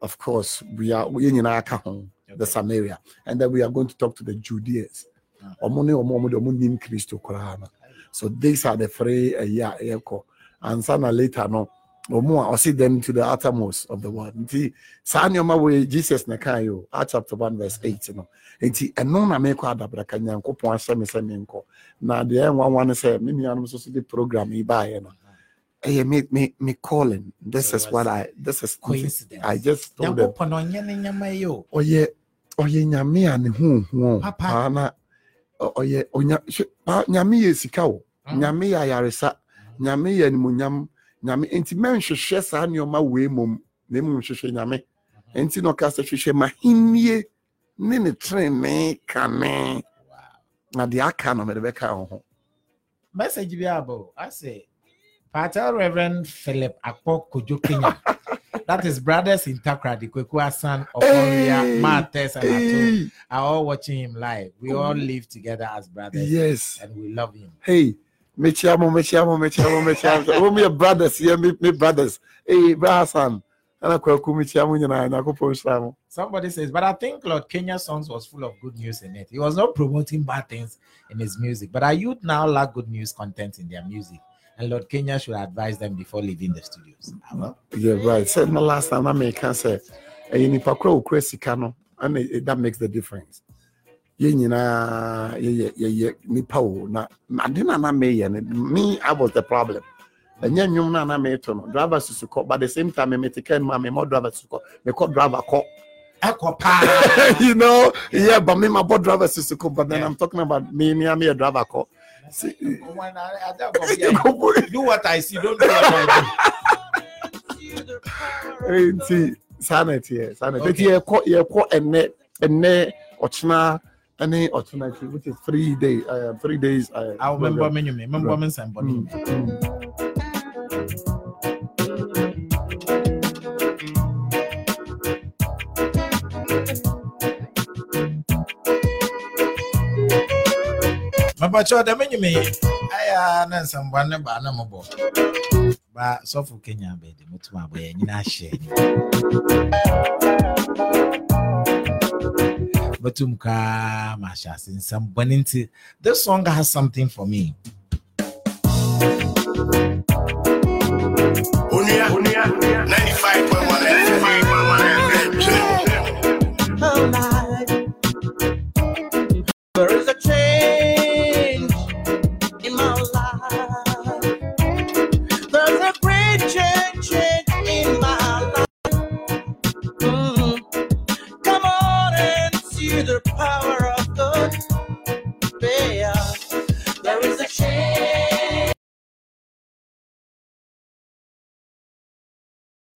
of course we are yɛn nyinaa ka ho the samaria and then we are going to talk to the judeans Mm. ɔmo ne ɔmo ɔmo de ɔmo nim kristo so these are the three ɛyɛ a ɛyɛkɔ ansa na later no. Ɔmo a ɔsi them to the uttermost of the world. Nti saa nneɛma wei jesus na kan yi o. Acts chapter one verse eight no. Nti ɛno na mekɔ adabraka nyankopɔn ahyɛ me sɛ menkɔ. Na deɛ ɛnwanwa no sɛ me nuanom nso so de program yi baeɛ no. Ɛyɛ me me me calling. This is what i this is Coincidence. i just told them. Nyankopɔn ɔnyɛ ne nyama yi o. ɔyɛ ɔyɛ nyame a ne ho hu Papa. na ɔyɛ ɔnya nyame yɛ sika o. Mm. nyame yɛ ayaresa nyame yɛ animonyam. Nyame nti mɛnhwehwɛ saa nneɛma wei mom na mmom hwehwɛ nyame. Nti na ɔka sɛ hwehwɛ mahennie ne ne trenee kane na deɛ aka no mede bɛka wo ho. Message bi abo I say Patel Reverend Philip Akpo Kojo Kenya. that is brothers in Takra, the Kwekua son of Hey, Martes, and Hey, are all watching him live. We all live together as brothers yes. and we love him. hey mekyia mo mekyia mo mekyia mo mekyia mo wɔn yɛ brothers yɛ me me brothers hey brahasan ɛna kwaku mekyia mo nyinaa nyankopɔn Somebody says, but I think Lord Kenya's songs was full of good news in it. He was not promoting bad things in his music, but our youth now lack good news content in their music. And Lord Kenya should advise them before leaving the studios. Ah, Yeah, right. Said my last time I make can say, and nipa kura okura sika no, and that makes the difference. Yɛ nyinaa yɛ yɛ yɛ nipa o na ade na na meyɛ no me I was the problem. Ɛnyɛ nnwom na na meto no driver susu kɔ but at the same time me te kan ma me mo driver susu kɔ me kɔ driver kɔ Echo pa. you know, yeah, but me, my board driver is cool, but then Yeah. I'm talking about me, me, a driver call. See, When I- I don't go here. Do what I see, don't do what I nti saa na ɛteɛ saa na ɛteɛ Okay. nti yɛkɔ yɛkɔ ɛnɛ ɛnɛ ɔkyena ɔkyena akyi which is three days uh, three days uh. I remember me, me, remember me, somebody. Mm, mm. mapakyɛ dɛm nwume aya na nsɛmboa ne baa na mobɔ ba sɔfo kenya bɛde motum abɔ yɛ nyina ahyɛ bɛtum kaa mahyɛ ase nsɛmbɔne nti this song has something for me Unique, Unique, 95.1 Oh. There is a change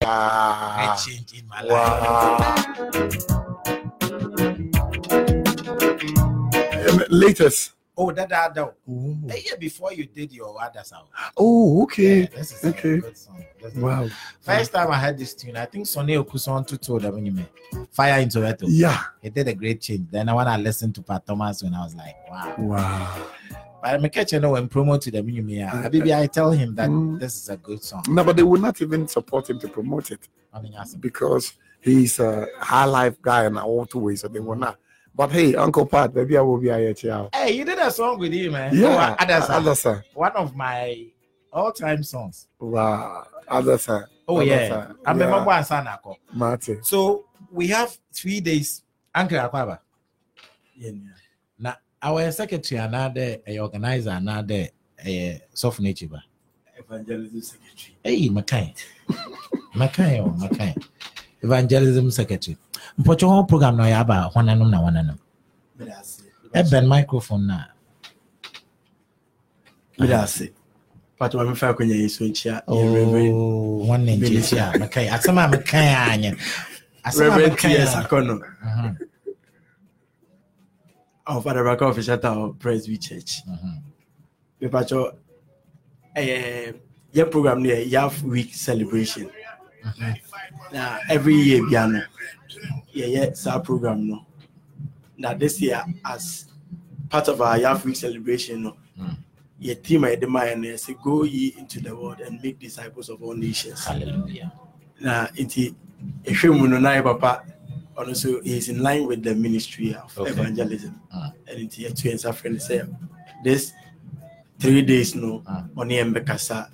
a Ah, change in my life wow. Um, latest oh that that that a year before you did your other sound oh okay Yeah, this is a okay. good song. This is- wow First time I heard this tune, I think Sonny Okosun to told them you Fire into Soweto. yeah He did a great change. Then when I listened to Pat Thomas, when I was like, wow. wow But I'm catching know when promote to the minimum. Maybe I tell him that Mm. this is a good song. no but they will not even support him to promote it On the Yasin. because he's a high life guy in all two ways so they will not but hey uncle pat maybe i will be here Hey, you did a song with him, man. yeah Oh, Adasa. Adasa. One of my all-time songs. wow Adasa. Oh yeah, Adasa. I'm Yeah. a Sanako. Martin. So we have three days. Uncle Akwaba. Now our secretary another a organizer another a soft nature. evangelism secretary. Hey, Makai. Makai, oh, Makai. Evangelism secretary. Mpɔtɔ hɔ program na ɔyɛ aba hɔnanom na hɔnanom. Meda ase. Ɛbɛn microphone na. Meda ase. Pato ma mefa akɔnya yi so nkyia. yɛ Reverend- Oh, wɔn na nkyekyi a Makai. Asɛm a Makai anyɛ. Asɛm a Reverend Makai T.S. a. Of Adabraka Official Town Presby Church. mhm. Mepacho, ɛyɛ yɛ program no yɛ Yaf Week celebration. Mm-hmm. Na every year bia no, yɛyɛ our program no. Na this year as part of our Yaf Week celebration no, Mm. yɛ team a yɛde maa yɛ no yɛ sɛ go ye into the world and make disciples of all nations. Hallelujah. na nti ehwɛ mu no na yɛ eh, papa ɔno nso he is in line with the ministry of Okay. evangelism ɛno nti yɛtu yɛn nsa frɛ no sɛ this three days no Ah. ɔne yɛn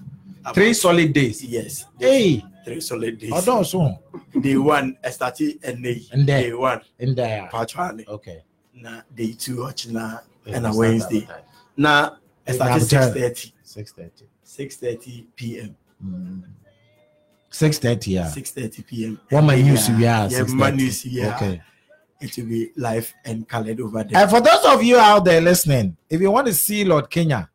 Three solid days. yes Hey, three solid days ɔdɔɔso day one ɛstarte ɛnɛ yi Ndɛ. day one in there. patwane Okay. na day two ɔkyena Okay, ɛna we wednesday start na We ɛstarte have six time. thirty Six thirty. six thirty pm Six thirty. Yeah. six thirty pm What my Yeah, news are. yeah, my news yeah Okay. it will be live and colored over there And for those of you out there listening, if you want to see Lord Kenya,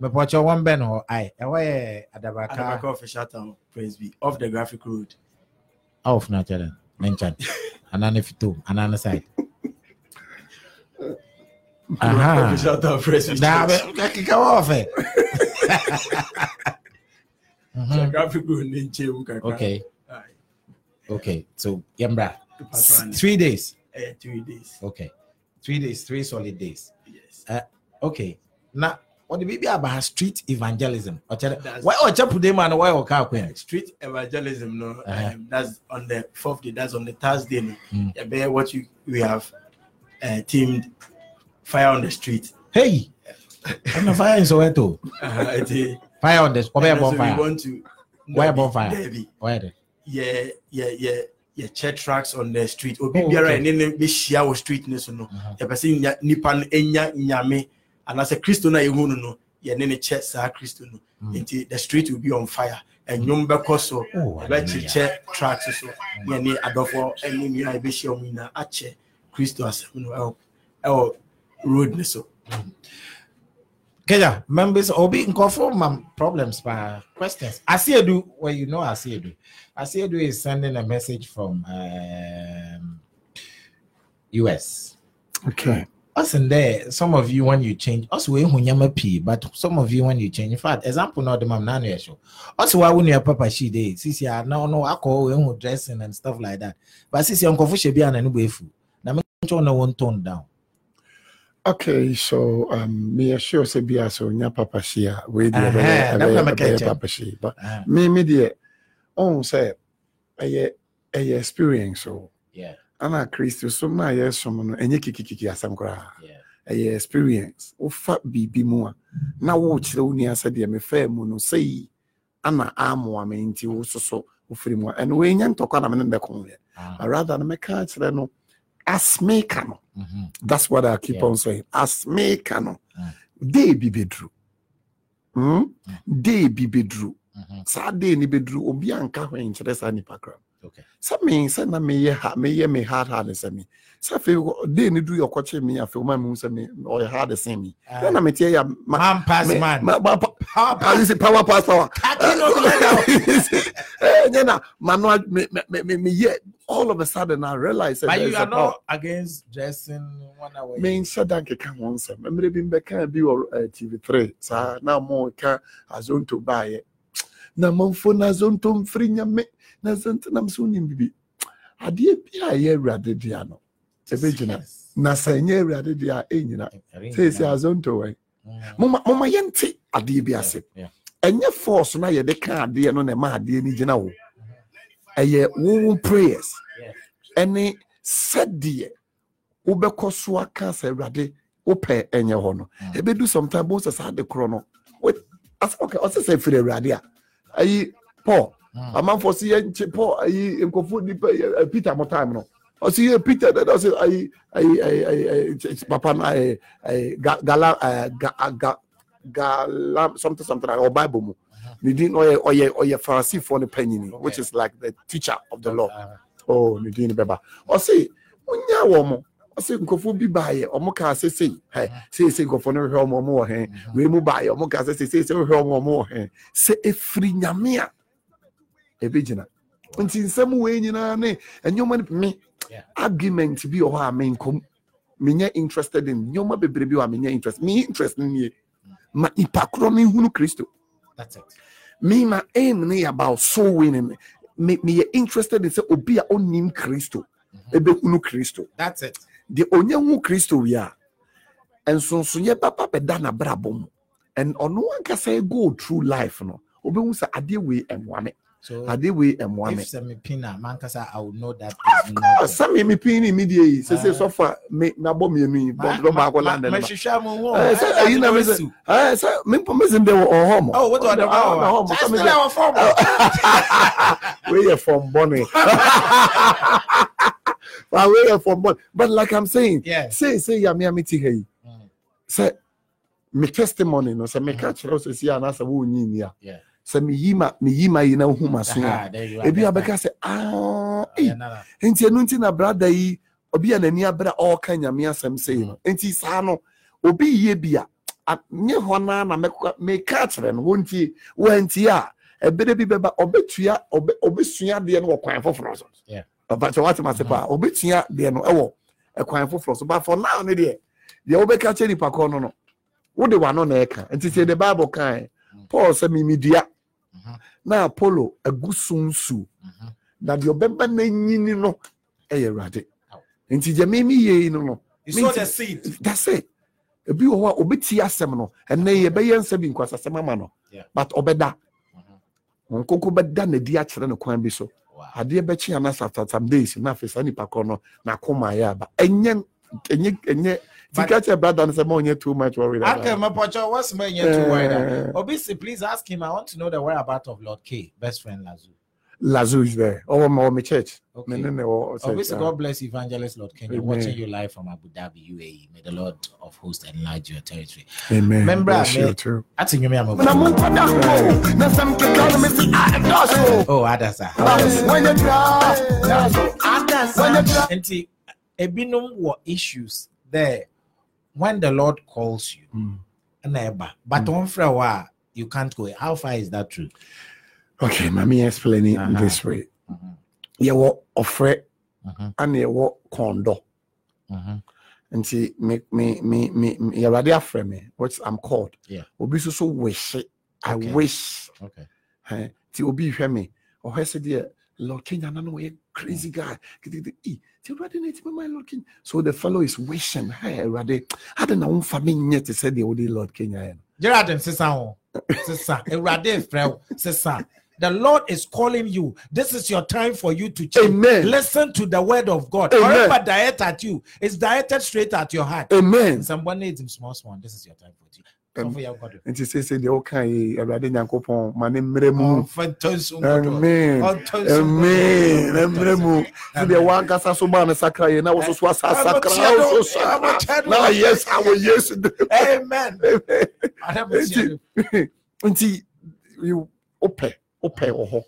me put your one ben or I, away Adabraka Adabraka official town Presby off the graphic road. off na challenge. Mention. Anana fito, anana side. Aha. Official town. Nah, church. but kika off eh. The graphic in Chemu kakra. Okay, okay. So Yambra, three days. Eh, three days. Okay, three days, three solid days. Yes. Okay, now what the baby about street evangelism? Why or chapu man? Why or? Street evangelism, no. Uh-huh. Um, that's on the fourth day. That's on the Thursday. No. Mm. Yeah, what you we have uh, teamed fire on the street. Hey, I'm the fire in Soweto. Uh, is- Fire on this. And also we bonfire? want to. Where bonfire? Debbie. Where? the- yeah, yeah, yeah, yeah, church tracks on the street. Obi Oh, biara ɛne ne bɛhyia wɔ street ne so no. Uh-huh. Sɛ nya- nipa no enya nyame anaasɛ Kristo no a yɛhu no no yɛne ne kyɛ saa kristo no nti the street will be on fire ɛnwom bɛkɔ so Oh, ɛbɛkyekyɛ tracks so yɛne adɔfoɔ ɛne nnua a ɛbɛhyia mu nyinaa akyɛ kristo asɛm no ɛwɔ ɛwɔ road ne so Kenya, members, Obi, Nkofo, mam problems, pa, questions. Asiedu, well, you know Asiedu. Asiedu is sending a message from um, US. Okay. Us in there, some of you when you change, us we hunyama p, but some of you when you change. In fact, example, not the mam nano show. Also, why wouldn't your papa she day? Sisi, ah, no, no, I call when dressing and stuff like that. But sisi, Nkofo should be an food. Now, me no one tone down. Okay, so um, me assure be so nya papa shia we dey Uh-huh, that's what I'm catching. papa shi. But Uh, me me dey on say ɛyɛ ɛyɛ experience o. Yeah, ana kristo so na yɛ som no ɛnyɛ kikikiki asɛm koraa. Yeah. ɛyɛ experience. Wofa biribi mu a na wokyerɛ wo nua sɛdeɛ mefaa mu no sɛyi ana amoa me nti wo soso wofiri mu a. Ɛno wɔnya ntɔkwa na mene ndɛko yɛ. Uh, But rather no mɛka kyerɛ no as meka no mhm. That's what I keep Yeah. on saying. As me kano, Mm. day be bedru. Hmm? Day be bedru. Mhm. Saa day ni bedru. Obi anka ho nkyerɛ saa nipa kra. Okay. Sɛ me sɛ na meyɛ ha meyɛ me hard hard sɛ me. Sɛ afei day ni duru yɛ ɔkɔkye me ɔma me hu sɛ me ɔyɛ hard sɛ me. Uh, Ɛna me tie ya ma man pass man. ma- ma- pa- Power ah, pass. power pass power. Kaki no. Eh, na mano me me me me me all of a sudden I realize that you are power. not against dressing one away. menhyɛ da nkeka ho nsɛm mmerɛ bi mbɛka bi wɔ eh, tv3 saa na mɔka azonto baeɛ na mamfo na azonto mfiri nyame na azonto nam so wonim bibi adeɛ bi a ɛyɛ awurade dea no ɛbɛgyina na sɛ ɛnyɛ awurade dea a ɛnyina seesi azonto wɛ Mm. moma yɛnte adeɛ bi ase. ɛnyɛ force no a yɛde ka adeɛ no na ɛma adeɛ no gyina wo. Ɛyɛ wowo prayers. Ɛne sɛdeɛ wobɛkɔ so aka sɛ awurade wopɛ ɛnyɛ hɔ no. Mm. ɛbɛdu sometime bohu sɛ saa de korɔ no. Wait, as- okay, ɔsɛ sɛ firi awurade a. Ayi paul Amanfoɔ sɛ yɛnkye paul ayi nkɔfo nipa yɛ- peter mo time no. Ɔsɛ yɛ peter dɛdɛ ɔsɛ ayi ayi ayi ayi ayi ky- ky- papa no ayi ayi ga- gala ɛɛ ga ga gala something something ɔ bible mu uh-huh. ne din ɔyɛ ɔyɛ ɔyɛ farisifoɔ no panyini which is like the teacher of the uh, law. Uh, oh ne din bɛba ɔse wonya wɔ mo ɔse nkurɔfoɔ bi baayɛ ɔmo kaa sɛ sei hɛ seesei uh-huh. nkurɔfoɔ no hwehwɛ ɔmo ɔmo wɔ hɛn wei mu baayɛ ɔmo kaa sɛ sei seesei wohwehwɛ ɔmo ɔmo wɔ hɛn sɛ ɛfiri nyame a ɛbɛgyina nti nsɛm wei nyinaa ne ɛnneɔma no me argument bi wɔ hɔ a menkɔm menyɛ interested in nneɔma bebree bi wɔ a menyɛ interest. Me interest no nie. Ma nipa korɔ no nhunu kristo. That's it. me my aim ne yɛ about soul winning. Me meyɛ interested in sɛ obi a ɔnim kristo mm-hmm. ɛbɛhunu kristo. That's it. deɛ ɔnyɛ hu kristo wie a nsonsoyɛ bɛba bɛda n'abrabɔ mu. And ɔno ankasa go through life no wobɛhu sɛ adeɛ wei ɛmmoa me So adeɛ wei ɛmmoa me if pina mankasa, I would know that. of course sɛ me mepin ne medie yi sɛ sɛ Ah. sɔfo a me mabɔ mmienu yi bɔ dɔ baakɔ london ma Mehwehwɛ mo wo. Eh, sɛ ayi na me sɛ eh, sɛ mempo mesi dɛ wɔ hɔ mo Oh, what do I know? Oh, Just sɛ me sɛ- our form. weyɛ fɔm bɔne But weyɛ fɔm bɔne but like i'm saying Yeah. say say ya ha yi Mm. me testimony no sɛ meka kyerɛ wo sɛ si anaasɛ wonyi ni a Yeah. Sɛ meyi ma meyi ma yi na wohu ma so a ebi a That's bɛka sɛ "Ah, no, no. nti ɛno nti na brada yi obi a n'ani abere a ɔreka nyame asɛm sei no. Nti saa no obi yie bi a nyɛ hɔ naa na meka kyerɛ no. Wɔntie wɔantie a ɛberɛ bi bɛba ɔbɛtua ɔbɛ- ɔbɛsua adeɛ no wɔ kwan foforɔ so. Ɔbakyɛ wate ma se paa ɔbɛtua adeɛ no ɛwɔ ɛkwan foforɔ so. But for now ne deɛ deɛ wobɛka kyɛ nipa kɔ no no wode wano na ɛka. Nti sɛ the bible kae paul sɛ memedua Mhm. Na apollo agu so nsuo Mhm. na deɛ ɔbɛba n'anyini no ɛyɛ awurade. Aw. nti deɛ meme yie no no it. Ebi wɔ hɔ a obɛtie asɛm no. Ɛnɛ yɛbɛyɛ nsɛ bi nkwasasɛm ama no. But ɔbɛda. Mhm. wɔn koko bɛda n'adi akyerɛ no kwan bi so. Adeɛ bɛkye ana after some days na afei saa nipa kɔ no n'akoma ayɛ aba. Ɛnyɛ ɛnyɛ ɛnyɛ But- tika kyerɛ brada no sɛ ma ɔnyɛ too much worried about Uncle it. Mapocho, what's my yet too wide? Eh. Obisi, please ask him. I want to know the whereabouts of Lord K, best friend Lazu. Lazu is there. Oh, my, my church. Okay. Me, ne, ne, oh, church, Obviously. God bless Evangelist Lord Kenya, Amen. watching you live from Abu Dhabi, UAE. May the Lord of hosts enlarge your territory. Amen. Remember, Bless me- you too. I think you may have Na mo nkɔda ho, na sɛ mekeka no mese, ah. Oh, others are. Ah, wɔnyɛ draa, dɔɔso. Wɔnyɛ draa. Nti, ebinom issues there when the Lord calls you. Mm. ɛna ɛba. But on for a while, you can't go. How far is that true? Okay, let me explain it Uh-huh. this way. Mhm. Yɛwɔ ɔfrɛ Mhm. ana yɛwɔ kɔndɔ. Mhm. nti me me me me me- yɛwurade afrɛ me what i'm called Yeah. obi so wish i Okay. wish Okay. eh, nti obi hwɛ me ɔhwɛ sɛ deɛ lord kenya na no wɔyɛ crazy guy kitikiti i nti awurade na ɛtumi ma lord kenya so the fellow is wishing hey awurade ade na womfa me nyɛ te sɛ deɛ wode lord kenya yɛ no Gerard Sisa. Sisa, Erade Frel, Sisa. The Lord is calling you. This is your time for you to change. Amen. Listen to the word of God. Amen. Whatever diet at you is directed straight at your heart. amen Someone needs him small, small. This is your time for you. Am- So for your God. nti sɛ deɛ woka yi awurade nyankopɔn ma ne mmerɛ mu. Oh, amen. Amen. Mmerɛ mu. sɛ deɛ wankasa so maa no sakra yɛ na wo so so asa. Sakra so sakra na yes awɔ yesu Amen. Amen. nti nti wopɛ wopɛ wɔ hɔ.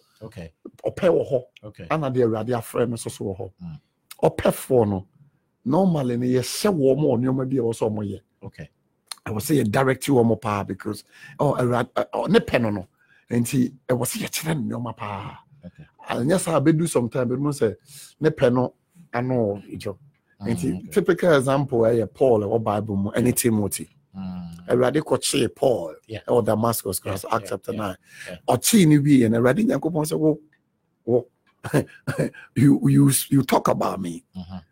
Ɔpɛ wɔ hɔ. Ana deɛ awurade afrɛ no soso wɔ hɔ. Mm. ɔpɛfoɔ no normally no yɛhyɛ wɔ ma nneɔma bi a ɛwɔ sɛ ɔmoyɛ Ɛwɔ sɛ yɛ direct wɔ mo paa because oh, ɛ- ɔ- ne pɛ no see I ɛwɔ sɛ yɛkyerɛ no nneɔma paa Okay. anyɛ saa bɛdu sometime but bɛmu sɛ ne pɛ no ano idwo nti Mm, okay. typical example ɛyɛ paul ɛwɔ bible mu ɛne timothy Mm, awurade kɔkyee paul Yeah. ɛwɔ damascus cross act chapter yeah, 9 yeah. ɔkyee no wie no awurade nyankopɔn sɛ wo wo you, you, you talk about me mhm.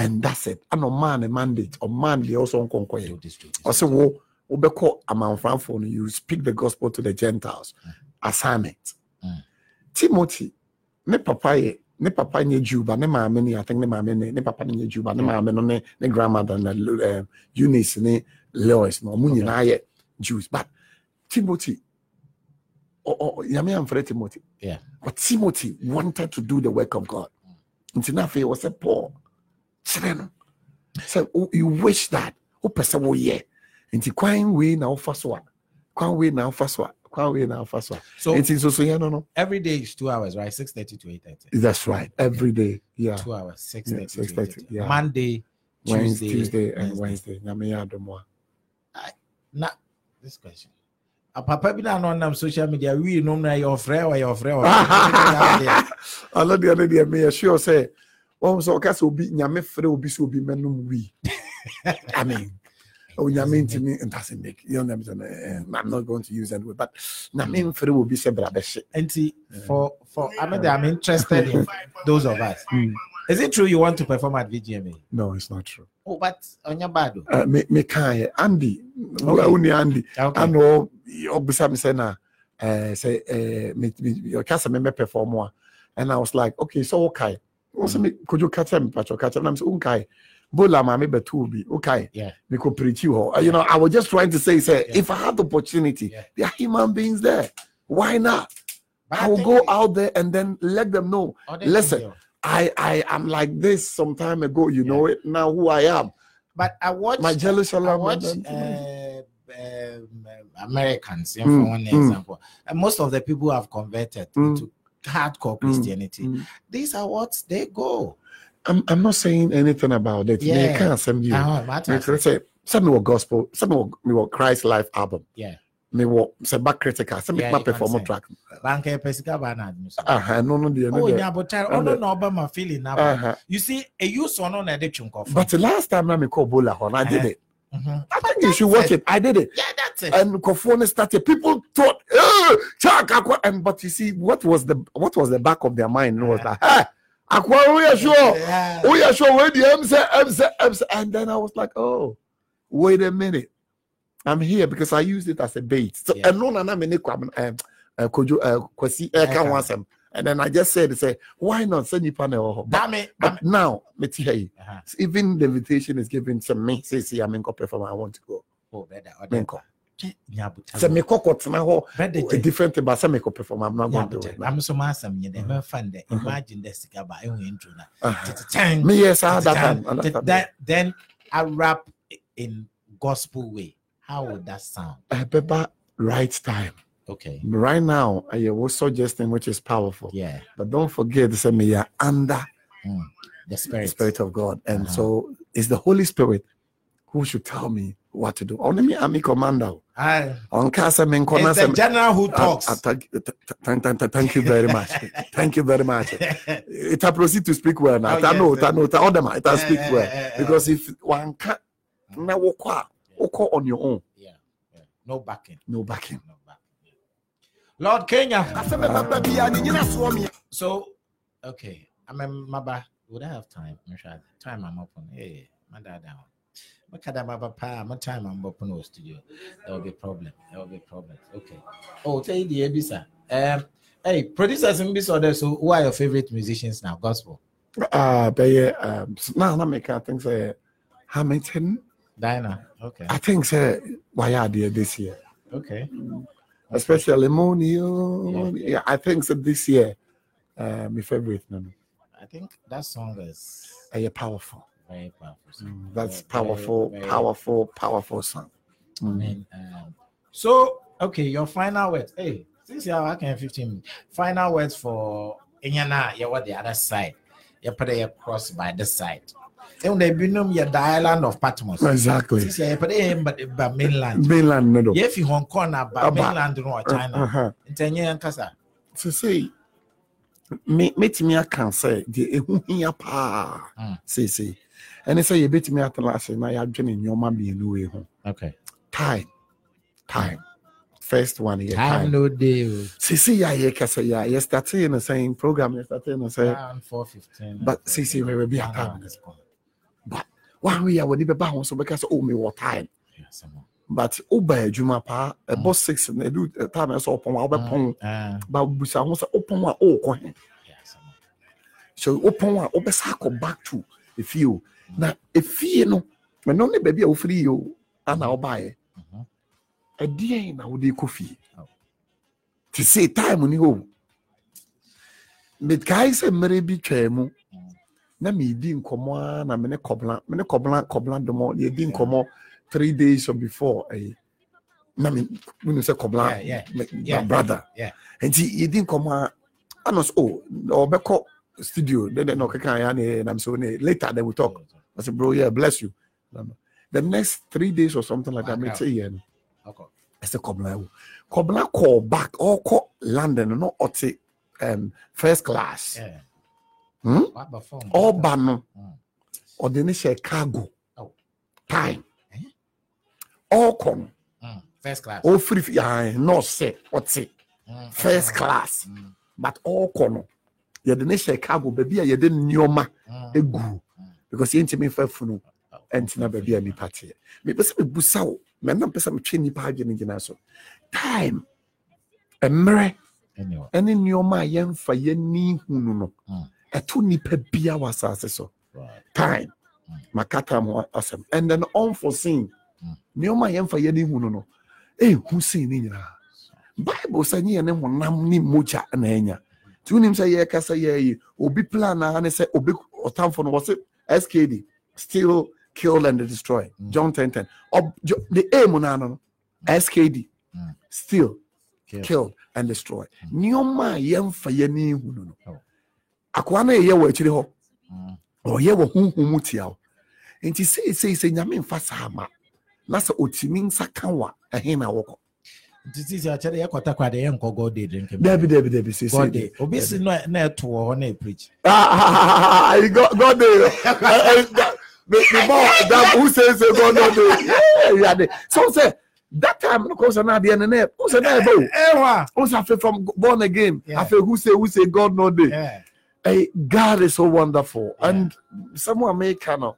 And that's it. Ana ɔmaa ne mandate. Ɔmaa ne deɛ ɔsɔ nkɔnkɔyɛ Do this, do this. ɔsɛ wo wobɛkɔ amanfranfoɔ no you speak the gospel to the gentiles. Assignment Mm. timothy ne papa yɛ ne papa nyɛ jew ba ne maame ne i think ne maame ne ne papa ne nyɛ jew ba ne maame no ne ne grandmother na um, eunice ne lois na ɔmo nyinaa yɛ jews. But timothy ɔ- ɔ- nyame amfrɛ timothy. Yeah. but timothy wanted to do the work of god. Nti na afei wɔsɛ paul kyerɛ no sɛ you wish that wopɛ sɛ woyɛ nti kwan wei na wofa so a kwan wei na wofa so a kwan wei na wofa so a So nti no no every day is two hours, right? 6:30 to 8:30. that's right every day yeah Two hours, 6:30 Yeah, to 6:30, 8:30. yeah. Monday, Wednesday, Tuesday, Tuesday and Wednesday nyame yɛ adom a Now, this question. A papa bi na no social media we no na your friend or your friend. or- alo deɛ no deɛ meyɛ sure sɛ wɔn sɛ ɔka sɛ obi nyame frɛ obi sɛ obi mɛnom wi amen onyame it doesn't make you know what I'm eh, i'm not going to use that word but nyame mfrɛ obi sɛ bra bɛhye Auntie, for for I mean, I'm interested in those of us. Mm. Is it true you want to perform at VGMA? no it's not true Oh, but on your bad. uh, me me kaayɛ andy Okay. ni andy Okay. ana ɔ- ɔbisa me sɛ na eh, eh, me- me- ɔka sɛ memɛ perform a and i was like okay so wokae wo sɛ me kodwo ka kyerɛ me patwɛ ka kyerɛ me nam sɛ wonkae bola maame bɛtoo bi wokae Yeah. mekɔ preachi hɔ Uh, you know i was just trying to say say Yeah. if i had the opportunity Yeah. there are human beings there. Why not? But i will go we- out there and then let them know. Other listen, i i am like this some time ago you know it now who i am. But I watched my I jerusalem watch uh, um, Americans, yeah, Mm, for one mm. example, and most of the people have converted Mm. into hardcore Christianity. mm. These are what they go. I'm, I'm not saying anything about it. Yeah. Yeah. can't send you. Uh-huh, matter. Me say, send me what gospel, send me what, me what Christ life album. Yeah. Me what say back critical, send me Yeah, my performance track. Banka pesika ba na admission. Uh-huh, no, no, no, Oh, yeah, but I And don't know about my feeling now. Uh-huh. You see, a use on on a coffee. But the last time I me call Bola I did Uh-huh. it. Mhm. I think you should watch it. I did it. yeah, that's it. And Kofone started. People thought, "Eh, Chuck, Aqua," and but you see, what was the what was the back of their mind was Uh-huh. like, hey, Aqua, we are sure. Yeah. Oh yeah, sure. Where the M say, M say, M say, and then I was like, oh, wait a minute, I'm here because I used it as a bait. So Yeah. and no, no, no, me ne kwam, um, uh, kojo, uh, kwasi, Eka. can want some. And then I just said, say, why not send you panel? But, it. but now, me tell you, Uh-huh. even the invitation is given to me. Say, see, I'm in perform. I want to go. Oh, better. Nyabuta sɛ mekɔ kɔtena hɔ Brother different but sɛ mekɔ perform i'm not going to do it I'm so masam yɛ dɛ Mhm. mɛmfa ndɛ Mhm. imagine dɛ sika ba ɛho intro na Uh-huh. Me yes I had that tititang, time and that then I rap in gospel way how would that sound Uh, right time okay right now I was suggesting which is powerful yeah but don't forget say me are under mm. the the spirit spirit of God and Uh-huh. so it's the Holy Spirit who should tell me what to do only me I'm a commander I, on casa men it's the general who talks Uh, thank, th- th- thank, thank, thank you very much. thank you very much. It will proceed to speak well now. Oh, I know, yes, I know, all them, it will Yeah, speak yeah, well. yeah, yeah. Because if one can now walk walk on your own, yeah, yeah. no backing no backing. no backing yeah. Lord Kenya asɛ mɛbɛba bia ne nyina soɔ me So, okay, I'm a maba. Would I have time? Time I'm up on. Hey, my dad down. What kind of maba pa? My time I'm up on the studio. There will be problem. There will be problems. Okay. Oh, tell you the Ebisa. Um, hey, producers in this order. So, who are your favorite musicians now? Gospel. Uh, but yeah, um, now I make I think say Hamilton. Dinah. Okay. I think say why are there this year, Okay. Especially Monio. Yeah. Yeah, I think so this year. Uh, my favorite, no, no, I think that song is uh, powerful. very powerful. song. That's Very, very, powerful, very- powerful, powerful song. I mean, um, so okay, your final words. Hey, since you're working 15 minutes, final words for Inyana, you what the other side. You put it across by this side. Then they binum your the island of Patmos. Exactly. Since you put it but by mainland. Mainland, no. Yeah, if you Hong Kong by Aba. mainland no China. Uh-huh. Ntenye nkasa. to say me metumi aka sɛ deɛ ɛho hia paa Mm. seesei ɛne sɛ yɛbɛtumi atena ase na yɛadwene nneɔma mmienu wei ho Okay. time time first one yɛ Time time no deal. seesei yɛ a yɛka sɛ yɛ a yɛstatee no sɛn program yɛstatee no sɛ Around 415. but seesei mɛbɛ be at time no but wahwe a wɔde bɛba ho so bɛka sɛ oh mewɔ time Yeah, some more. but woba adwuma paa ɛbɔ six na ɛdu time a ɛsɛ ɔpɔn a wobɛpɔn Uh, ba busa ho sɛ wopɔn a wowokɔ he yeah, some more. so wopɔn a wobɛsa akɔ back to efie o na efie no ɛno ne baabi a wofiri yi o ana wobaeɛ Mhm. ɛdeɛn na wode kɔ fie Oh. te sɛ time ni hɔ mekae sɛ mmerɛ bi twaa mu Mm. Na meedi nkɔmmɔ a na mene kɔbla mene kɔbla kɔbla dɔmɔ yɛdi nkɔmmɔ three days or before ɛyi na me menu sɛ kɔbla Yeah, yeah, me- yeah, my brother. Yeah. nti yɛdi nkɔmmɔ a ana so oh ɔbɛkɔ studio then then ɔkeka ya ne nam so ne later then we talk. I said bro yeah bless you. The next three days or something like that me say yeah no. Okay. I said kɔbla wo kɔbla call back ɔkɔ london no ɔte um, first class. Yeah. Hmm? Ɔba no ɔde ne hyɛ cargo. Oh. time. Ɔkɔ no. First class. ɔfiri fi ahan nɔɔse ɔte first class. But ɔkɔ no yɛde ne hyɛ cargo baabi a yɛde nneɛma Mm. egu because yɛntumi nfa funu. Oh, ɛntina baabi a nipa teɛ mepɛ sɛ mebusa wo mɛnam pɛ sɛ metwe nipa adwene gyina so. Time. Mmerɛ ɛne nneɛma a yɛmfa yɛni hu no no. Mm. Ɛto nipa bia wɔ asase so. Time. Mm. maka time ho asɛm. And then unforeseen. Mm. nneɛma a yɛmfa yɛni hu no no ɛhu sei ne nyinaa. Bible sɛ nyɛ ne honam ne mogya na ɛnya nti wonim sɛ yɛka sɛ yɛyi obi plan a ne sɛ obi ɔtamfo no wɔ se skd still kill and destroy. Mm. john 10 10 Ob- Jo- the aim no ano no skd Mm. still Kill. kill and destroy. Nneɔma a yɛmfa yɛni hu no no Oh. Akoa no ɛyɛ wɔ akyiri hɔ Mm. ɔyɛ wɔ honhom mu tia wo nti seesei sɛ nyame mfa saa ma na sɛ ɔtumi nsa ka wa ɛhe na wokɔ day dabi dabi dabi day. Obi si no na ɛto wɔ hɔ na ɛpreach. Ah, you got God there. Eh, eh, that- that who says say God not there. Yeah, there. So say that time no cause na the end who say that bo Ewa. who say from born again Yeah. I feel who say who say God not there. Yeah. Hey, God is so wonderful Yeah. and someone kind of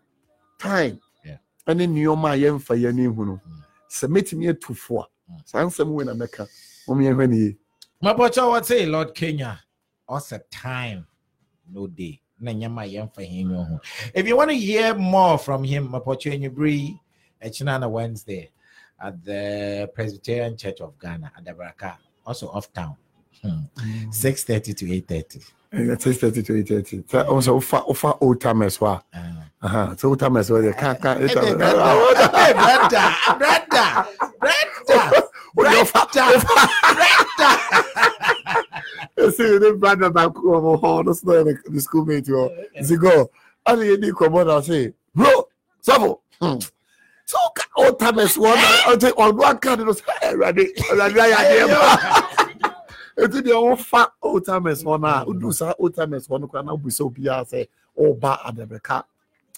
time Yeah. and then you ma yem fa yani hu no Mm. sɛ metumi atufo a Mm. saa nsɛm wei na mɛka wɔn yɛn hwɛ ne yie Mapocha what say Lord Kenya. Us a time, no day. Na nyama yɛmfa him your home. If you want to hear more from him, and you breathe, Echinana Wednesday. at the Presbyterian Church of Ghana at the Baraka, also off town. Hmm. 6.30 to 8.30. ɛyɛ six thirty to eight thirty sɛ ɔn sɛ wofa wofa old timers hɔ Uh, a ah. Aha, sɛ old timers hɔ deɛ ka ka hey, eight timers eh, eh, hey, eh, brother, brother, brother, brother, brother. ɛsɛ ne brother baako wɔ mo hɔ no so na yɛ ne school mate hɔ nti go ɔne yɛ di nkɔmmɔ na ɔse bro sɔfo hmm, sɛ old timers ɔte ɔno aka ne no sɛ awurade awurade ayɛ adeɛ ma ɛti deɛ wofa old timers hɔ no a wodu saa old timers hɔ no koraa na wobu sɛ obiara sɛ ɔba adabɛka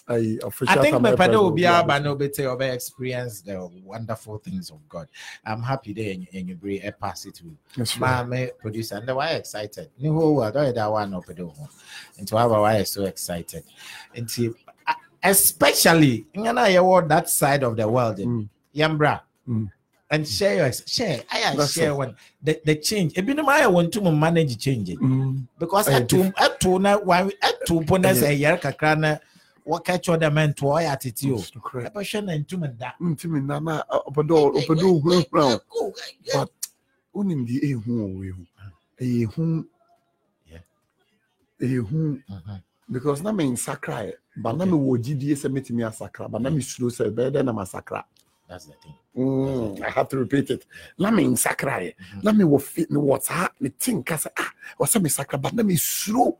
ayi official I think my father will be able to to experience the wonderful things of God. I'm happy there and and you bring a pass it through. Right. My producer and why excited. New whole world, all that one up do. And to have a why so excited. And to, especially in that side of the world, Mm. Yambra. Mm. And share your share. I That's share one the, the change. If you know, I want to manage change it Mm. because at two at two na one at two bonus a year kakra na what catch other men to all at it you. That's correct. Ɛbɛhwɛ na ntumi da. ntumi nna na ɔpɛdɛ ɔpɛdɛ ohurahura o but wonim deɛ ɛhu wɔ wei ho ɛyɛ hu ɛyɛ hu because na me nsakraeɛ ba na mewɔ gyidie sɛ mɛtumi asakra ba na mesuro sɛ bɛyɛ dɛ na masakra That's the thing. Mm, I have to repeat it. Na me nsakraeɛ na mewɔ fi mewɔ saa mete nka sɛ ah ɔsɛ mesakra ba na mesuro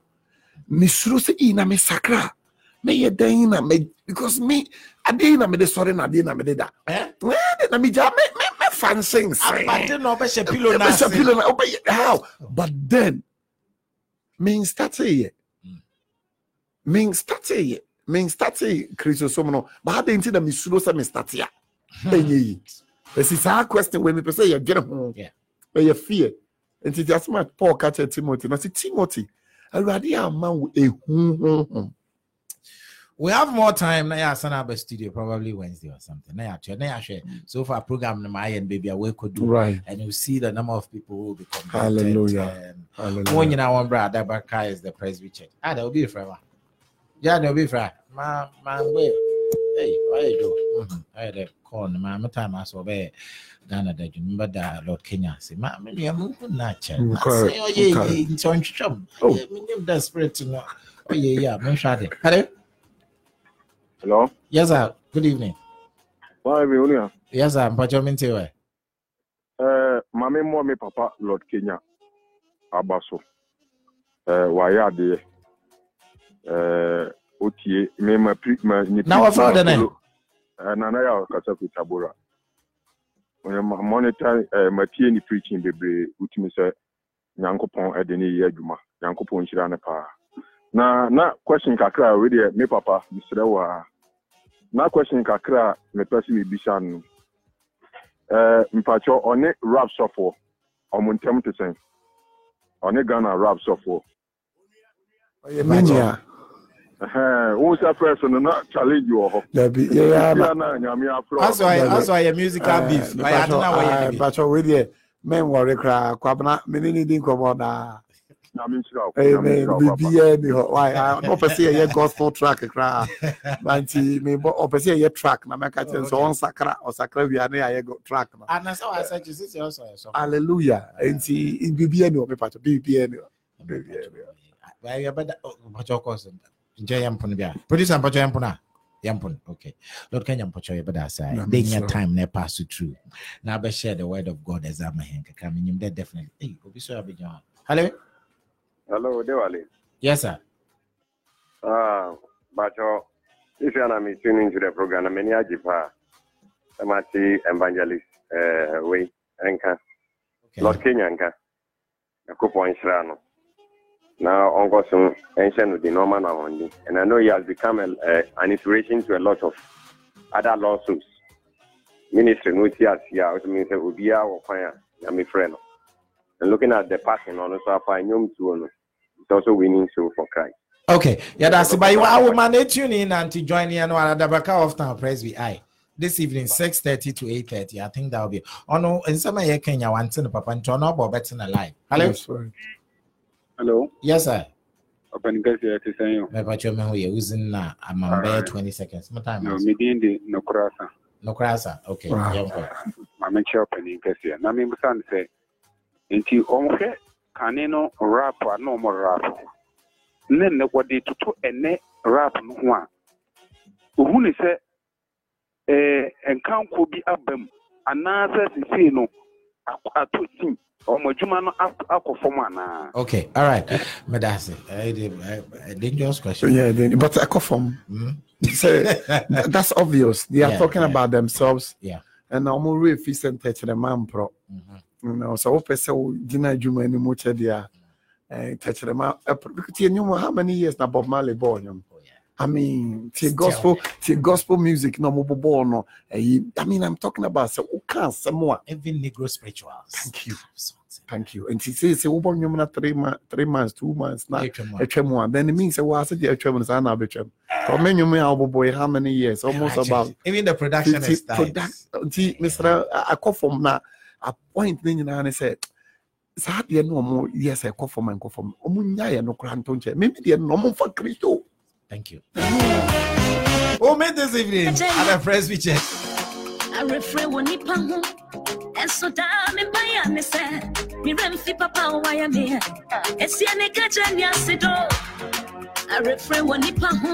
mesuro sɛ ii na mesakra mɛyɛ dɛn na me because me adeɛ yi na mede sɔre na adeɛ na mede da Eh? Ɛde na megya me me me fan sing. Abate na ɔbɛhyɛ pillow na Bishop ase. Pillow na obey how? But then me start here. Mm. Me start here. Me start Christo so no. But how dey na me sulo say me start here. Enye yi. Esi saa question when me pe say you get ho. Yeah. E fear. Nti ti asema Paul ka kyerɛ Timothy na say Timothy Awurade ama wo ehu honhom. We have more time na yɛ asan aba studio probably Wednesday or something. Na yɛ na yɛ So far program na maa no baby away could do. Right. And you see the number of people who will be converted. Hallelujah. And One Hallelujah. you know one brother Baraka is the Presby Church. Ah, there will be a friend. Yeah, there will be a friend. Ma, ma, wait. Hey, how you do? Mhm. I had a call. Ma, my time I saw there. Ghana da dwuma da Lord Kenya say ma me nua mu hu na kyɛ Mm, na correct, sɛ ɔyɛ correct. yi nti ɔntwitwam Oh. menim da spirit no ɔyɛ yi a menhwɛ ade hello Hello. yes sir good evening Why be only? yes sir mpakyɛ mente wɛ Eh, mame mo me papa Lord Kenya aba so. Eh, wayɛ adeɛ. Eh, otie me ma pri ma ni. Na wɔfrɛ wo dɛ nɛn? Eh, na na ya kasa kuta bora. Onye ma monitor eh matie ni preaching bebree utimi sɛ Nyankopɔn ɛde ne yɛ adwuma. Nyankopɔn nhyira ne paa. Na na question kakra a we deɛ me papa mesrɛ wo a. Na question kakra a mepɛ sɛ mebisa no. Eh mpakyɛ ɔne rap sɔfoɔ ɔmo ntɛm te sɛn. Ɔne Ghana rap sɔfoɔ. Ɔyɛ me nua. Ɛhɛn, wo sɛ first no na challenge wɔ hɔ. Dabi yɛyɛ Bia ama. na nyame afrɛ That's ɔno. why no, no. that's why your musical beef ɔyɛ ade na wɔyɛ ne bi Mpakyɛ wei deɛ menwɔre koraa kwabena mene ne di nkɔmmɔ daa. Nyame nhyira wo. Ɛyɛ Nyame me nhyira wo, papa. biribiara ni hɔ. Why? ah, na ɔpɛ sɛ yɛyɛ gospel track koraa. Na nti mebɔ ɔpɛ sɛ yɛyɛ track na mɛka kyerɛ no sɛ ɔnsakra ɔsakra wie a ne yɛayɛ go- track no. anasɛ wɔasɛ kye sisi ɔsɔ yɛ sɔ Hallelujah. Nti biribiara ni hɔ mepakyɛ biribiara ni hɔ. Biribiara ni hɔ. Well, yɛbɛda mpɔkyɛ nkyɛ yɛ mpono producer mpɔkyɛ yɛ mpono a yɛ okay. Lord kenya mpɔkyɛ yɛbɛda asa Na they mesrɛ nya wo. time na ɛpass so through. Na abɛhyɛ the word of god ɛza ma hɛn kakra menyim dɛ definitely? Hey, obi so abɛgyina hɔ hello? Hello, Dewale. yes sir. Ah, Bacho, if you are me tuning into the program, I'm in Yajipa. I'm at evangelist, uh, way, Enka, okay. Lord Kenya, Enka, a couple in Shrano. Now, Uncle Sun, ancient with the Norman Amondi. And I know he has become a, uh, an inspiration to a lot of other lawsuits. Ministry, no tears here, which means that Ubia or Fire, I'm a friend. And looking at the passing on us, I find Yom Tuono. It's also winning soul for Christ. Okay, yeah, that's it. But you I will manage tune in and to join in at the back of town Presby I this evening, 6:30 to 8:30. I think that'll be oh no, in some way Kenya one thing, Papa and turn up or better than live. Hello, That's right. Hello, yes, sir. Open Gasi at Sayo. Me pacho me who you using na I'm on 20 seconds. My time. No, is- Medindi, no Kurasa. No crasa. Okay. Wow. Yeah, okay. maame kyerɛ ɔpanin kɛseɛ na mebusa no sɛ nti ɔmhwɛ kane no rap a na ɔmɔ rap ne nnɛ wɔde toto ɛnɛ rap no ho a ohu ne sɛ eh, nkanko bi aba mu anaasɛ sesei no akɔ atɔ sim ɔmo adwuma no ak- akɔ fam anaa Okay. All right. Medasi. Uh, dangerous question. Yeah, then, but I come from. Mhm. Say, that's obvious. They are Yeah, talking yeah. about themselves. Yeah. And I'm already efficient touch the man pro. Mhm. You know, so what person Gina Juma any much there. Uh, touch the man. Because you know how many years now Bob Marley born. him? Yeah. I mean, the gospel, the gospel music, no born. No, Eh, I mean, I'm talking about so who can some more. Even Negro spirituals. Thank you. Thank you. And she says, "Say, born you na three months, three months, two months now." A- Then it means that was it the Etwam is an Abetwam. So many you may have boy how many years? Almost about Even the production is product. Nti Mr. I call from na a point nyinaa ne sɛ saa deɛ no ɔmo yɛ sɛ ɛkɔ fam a nkɔ fam ɔmo nya yɛ no kora nto nkyɛn mimi deɛ no ɔmo mfa kristo Thank you. Oh, Who made this evening at the Presby Church? arefrɛ wɔ nipa ho ɛso daa mebaya me sɛ merɛmfi papa wo wayɛ meɛ ɛsiɛ ne ka kyerɛ nnease do arefrɛ wɔ nipa ho